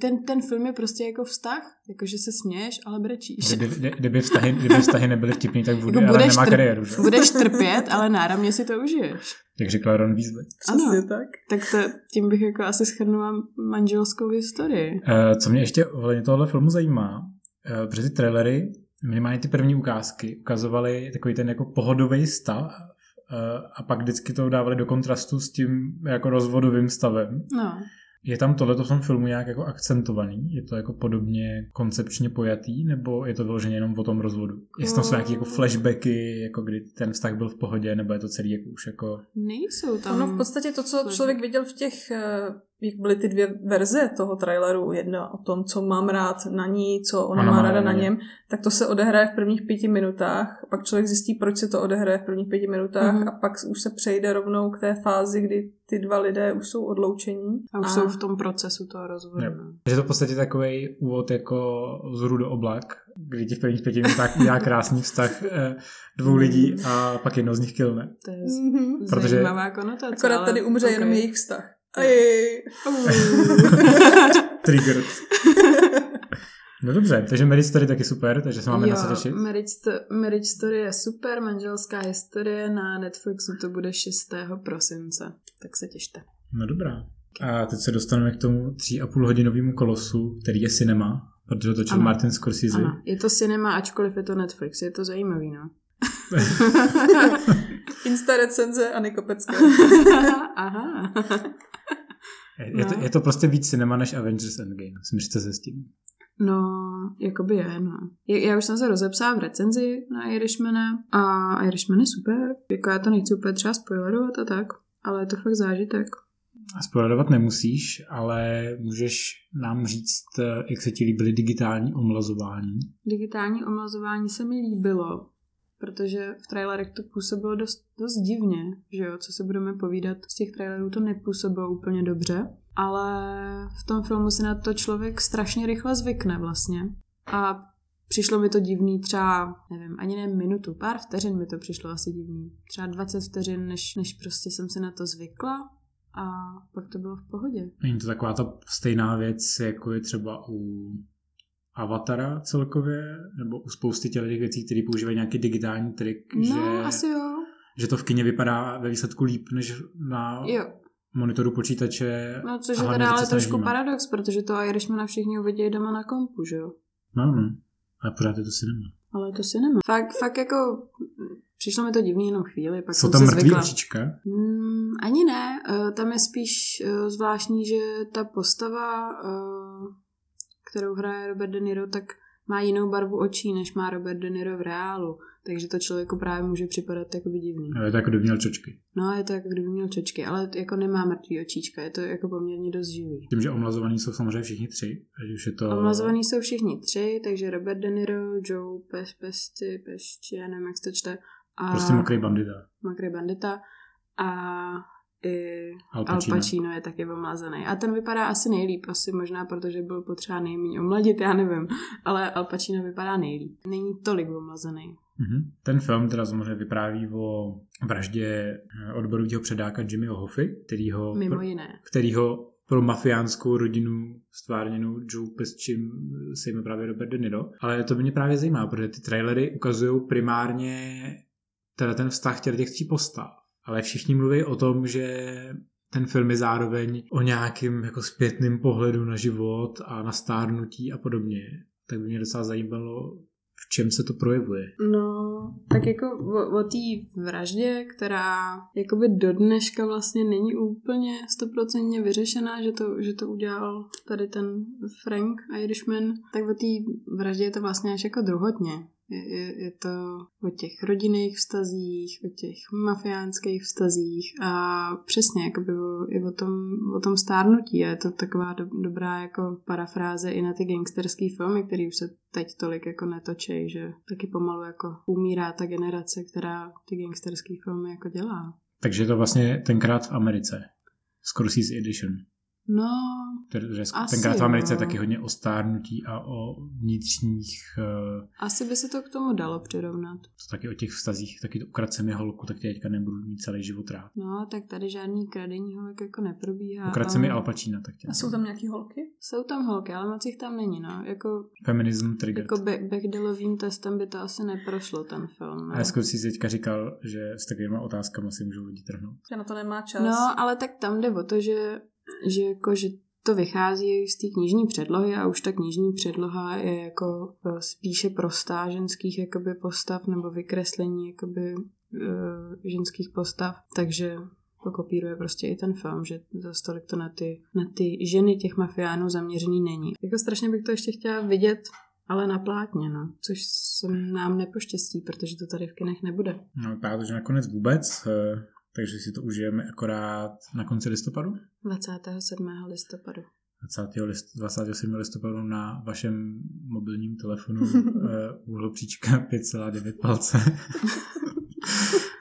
Ten, ten film je prostě jako vztah, jakože se směješ, ale brečíš. Kdyby, kdy- kdyby, vztahy, kdyby vztahy nebyly vtipný, tak Woody Jako budeš nemá tr- kariéru, že? Budeš trpět, ale náramně si to užiješ. Jak řekla Ron Weasley. Přesně ano. tak. Tak to, tím bych jako asi schrnula manželskou historii. Eh, Co mě ještě ohledně tohohle filmu zajímá, eh, protože ty trailery, minimálně ty první ukázky, ukazovaly takový ten jako pohodový stav eh, a pak vždycky to dávali do kontrastu s tím jako rozvodovým stavem. No. Je tam tohleto v tom filmu nějak jako akcentovaný? Je to jako podobně koncepčně pojatý? Nebo je to vyloženě jenom o tom rozvodu? Jestli tam jsou nějaké jako flashbacky, jako kdy ten vztah byl v pohodě, nebo je to celý jako už jako... Nejsou tam... Ono v podstatě to, co člověk viděl v těch, eh, jak byly ty dvě verze toho traileru, jedna o tom, co mám rád na ní, co ona, má ráda na něm, tak to se odehraje v prvních pěti minutách, pak člověk zjistí, proč se to odehraje v prvních pěti minutách Mhm. a pak už se přejde rovnou k té fázi, kdy ty dva lidé už jsou odloučení. A už jsou v tom procesu toho rozvodu. Jo. no. Je to v podstatě takový úvod jako z hůru do oblak, kdy ti v prvních pěti minutách udělá krásný vztah eh, dvou lidí a pak jedno z nich kilne. To je Mhm. Protože- zajímavá konotace. Akorát tady umře okay. jenom jejich vztah. Ajej. Triggered. No dobře, takže Marriage Story taky super, takže se máme jo, na co těšit. Marriage, Marriage Story je super, manželská historie, na Netflixu to bude 6. prosince, tak se těšte. No dobrá. A teď se dostaneme k tomu tří a půl hodinovému kolosu, který je cinema, protože to točil Ano. Martin Scorsese. Ano, je to cinema, ačkoliv je to Netflix, je to zajímavý, no. Insta recenze Anny Kopecké. Aha. Je, to, No. je to prostě víc cinema než Avengers Endgame. Směřte se s tím. No, jakoby je, no. Já už jsem se rozepsala v recenzi na Irishmana a Irishman je super. Jako já to nechci úplně třeba spoilerovat a tak, ale je to fakt zážitek. A spoilerovat nemusíš, ale můžeš nám říct, eh, jak se ti líbily digitální omlazování. Digitální omlazování se mi líbilo, protože v trailerech to působilo dost, dost divně, že jo, co se budeme povídat. Z těch trailerů to nepůsobilo úplně dobře, ale v tom filmu si na to člověk strašně rychle zvykne vlastně. A přišlo mi to divný třeba, nevím, ani ne minutu, pár vteřin mi to přišlo asi divný. Třeba 20 vteřin, než, než prostě jsem se na to zvykla a pak to bylo v pohodě. Není to taková ta stejná věc, jako je třeba u Avatara celkově, nebo u spousty těch věcí, které používají nějaký digitální trik, No, že, asi jo. že to v kině vypadá ve výsledku líp, než na Jo, monitoru počítače. No, což A je teda ale trošku paradox, protože to Irishmana všichni uvidějí doma na kompu, že jo? No, no. Ale pořád je to cinema. Ale to si nemá. Fakt, fakt jako přišlo mi to divný jenom chvíli, pak Jsou jsem tam zvykla. očička? Mm, ani ne, eh, tam je spíš eh, zvláštní, že ta postava, eh, kterou hraje Robert De Niro, tak má jinou barvu očí, než má Robert De Niro v reálu. Takže to člověku právě může připadat jakoby divný. No, je to jako kdyby měl čočky. No, je to jako kdyby měl čočky, ale jako nemá mrtvý očíčka, je to jako poměrně dost živý. Tím, že omlazovaní jsou samozřejmě všichni tři. Ať už je to... Omlazovaní jsou všichni tři, takže Robert De Niro, Joe Pes, Pesci, Pesci, já nevím, jak se to čte. A Prostě mokrý bandita. Mokrý bandita. A i Al Al Pacino. Pacino je taky omlazený. A ten vypadá asi nejlíp, asi možná protože byl potřeba nejméně omladit, já nevím. Ale Al Pacino vypadá nejlíp. Není tolik omlazený. Mhm. Ten film teda samozřejmě vypráví o vraždě eh, odborového předáka Jimmyho Hoffy, kterýho, Mimo jiné. kterýho pro mafiánskou rodinu stvárněnou Joe Pesčím se jmenuje právě Robert De Niro. Ale to mě právě zajímá, protože ty trailery ukazují primárně teda ten vztah těch tří postav. Ale všichni mluví o tom, že ten film je zároveň o nějakým jako zpětným pohledu na život a na stárnutí a podobně. Tak by mě docela zajímalo, v čem se to projevuje. No, tak jako o, o té vraždě, která jakoby do dneška vlastně není úplně stoprocentně vyřešená, že to, že to udělal tady ten Frank Irishman, tak o té vraždě je to vlastně až jako druhotně. Je, je, je to o těch rodinných vztazích, o těch mafiánských vztazích a přesně jakoby o, i o tom, o tom stárnutí. A je to taková do, dobrá jako parafráze i na ty gangsterské filmy, které už se teď tolik jako netočej, že taky pomalu jako umírá ta generace, která ty gangsterské filmy jako dělá. Takže to vlastně tenkrát v Americe. Scorsese Edition. No, Protože Asi tenkrát v. Americe je taky hodně o stárnutí a o vnitřních, eh, asi by se to k tomu dalo přirovnat. to taky o těch vztazích, taky to ukradl se mi holku, tak teďka nebudu mít celý život rád. No, tak tady žádný kradení holek jako neprobíhá. Ukradl se ale mi Al Pacino, tak tě. A jsou tam nějaký holky? Jsou tam holky, ale moc jich tam není, no. Jako, Feminism triggered. jako Be- Bechdielovým testem by to asi neprošlo, ten film. No. A Scorsese teďka říkal, že s takovými otázkami si můžou lidi trhnout. Že na to nemá čas. No, ale tak tam jde o to, že, že, jako, že to vychází z té knižní předlohy a už ta knižní předloha je jako eh, spíše prostá ženských jakoby postav nebo vykreslení jakoby uh, ženských postav, takže to kopíruje prostě i ten film, že zase tolik to na ty, na ty ženy těch mafiánů zaměřený není. Jako strašně bych to ještě chtěla vidět, ale na plátně, no. Což se nám nepoštěstí, protože to tady v kinech nebude. No, vypadá to, že nakonec vůbec, eh, takže si to užijeme akorát na konci listopadu. 27. listopadu. 20. List, 27. listopadu na vašem mobilním telefonu eh, úhlopříčka 5,9 palce.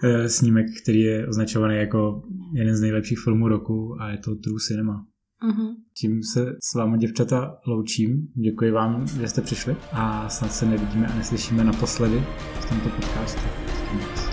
Eh, Snímek, který je označovaný jako jeden z nejlepších filmů roku a je to True Cinema. Mhm. Tím se s vámi děvčata loučím. Děkuji vám, že jste přišli a snad se nevidíme a neslyšíme naposledy v tomto podcastu. Moc.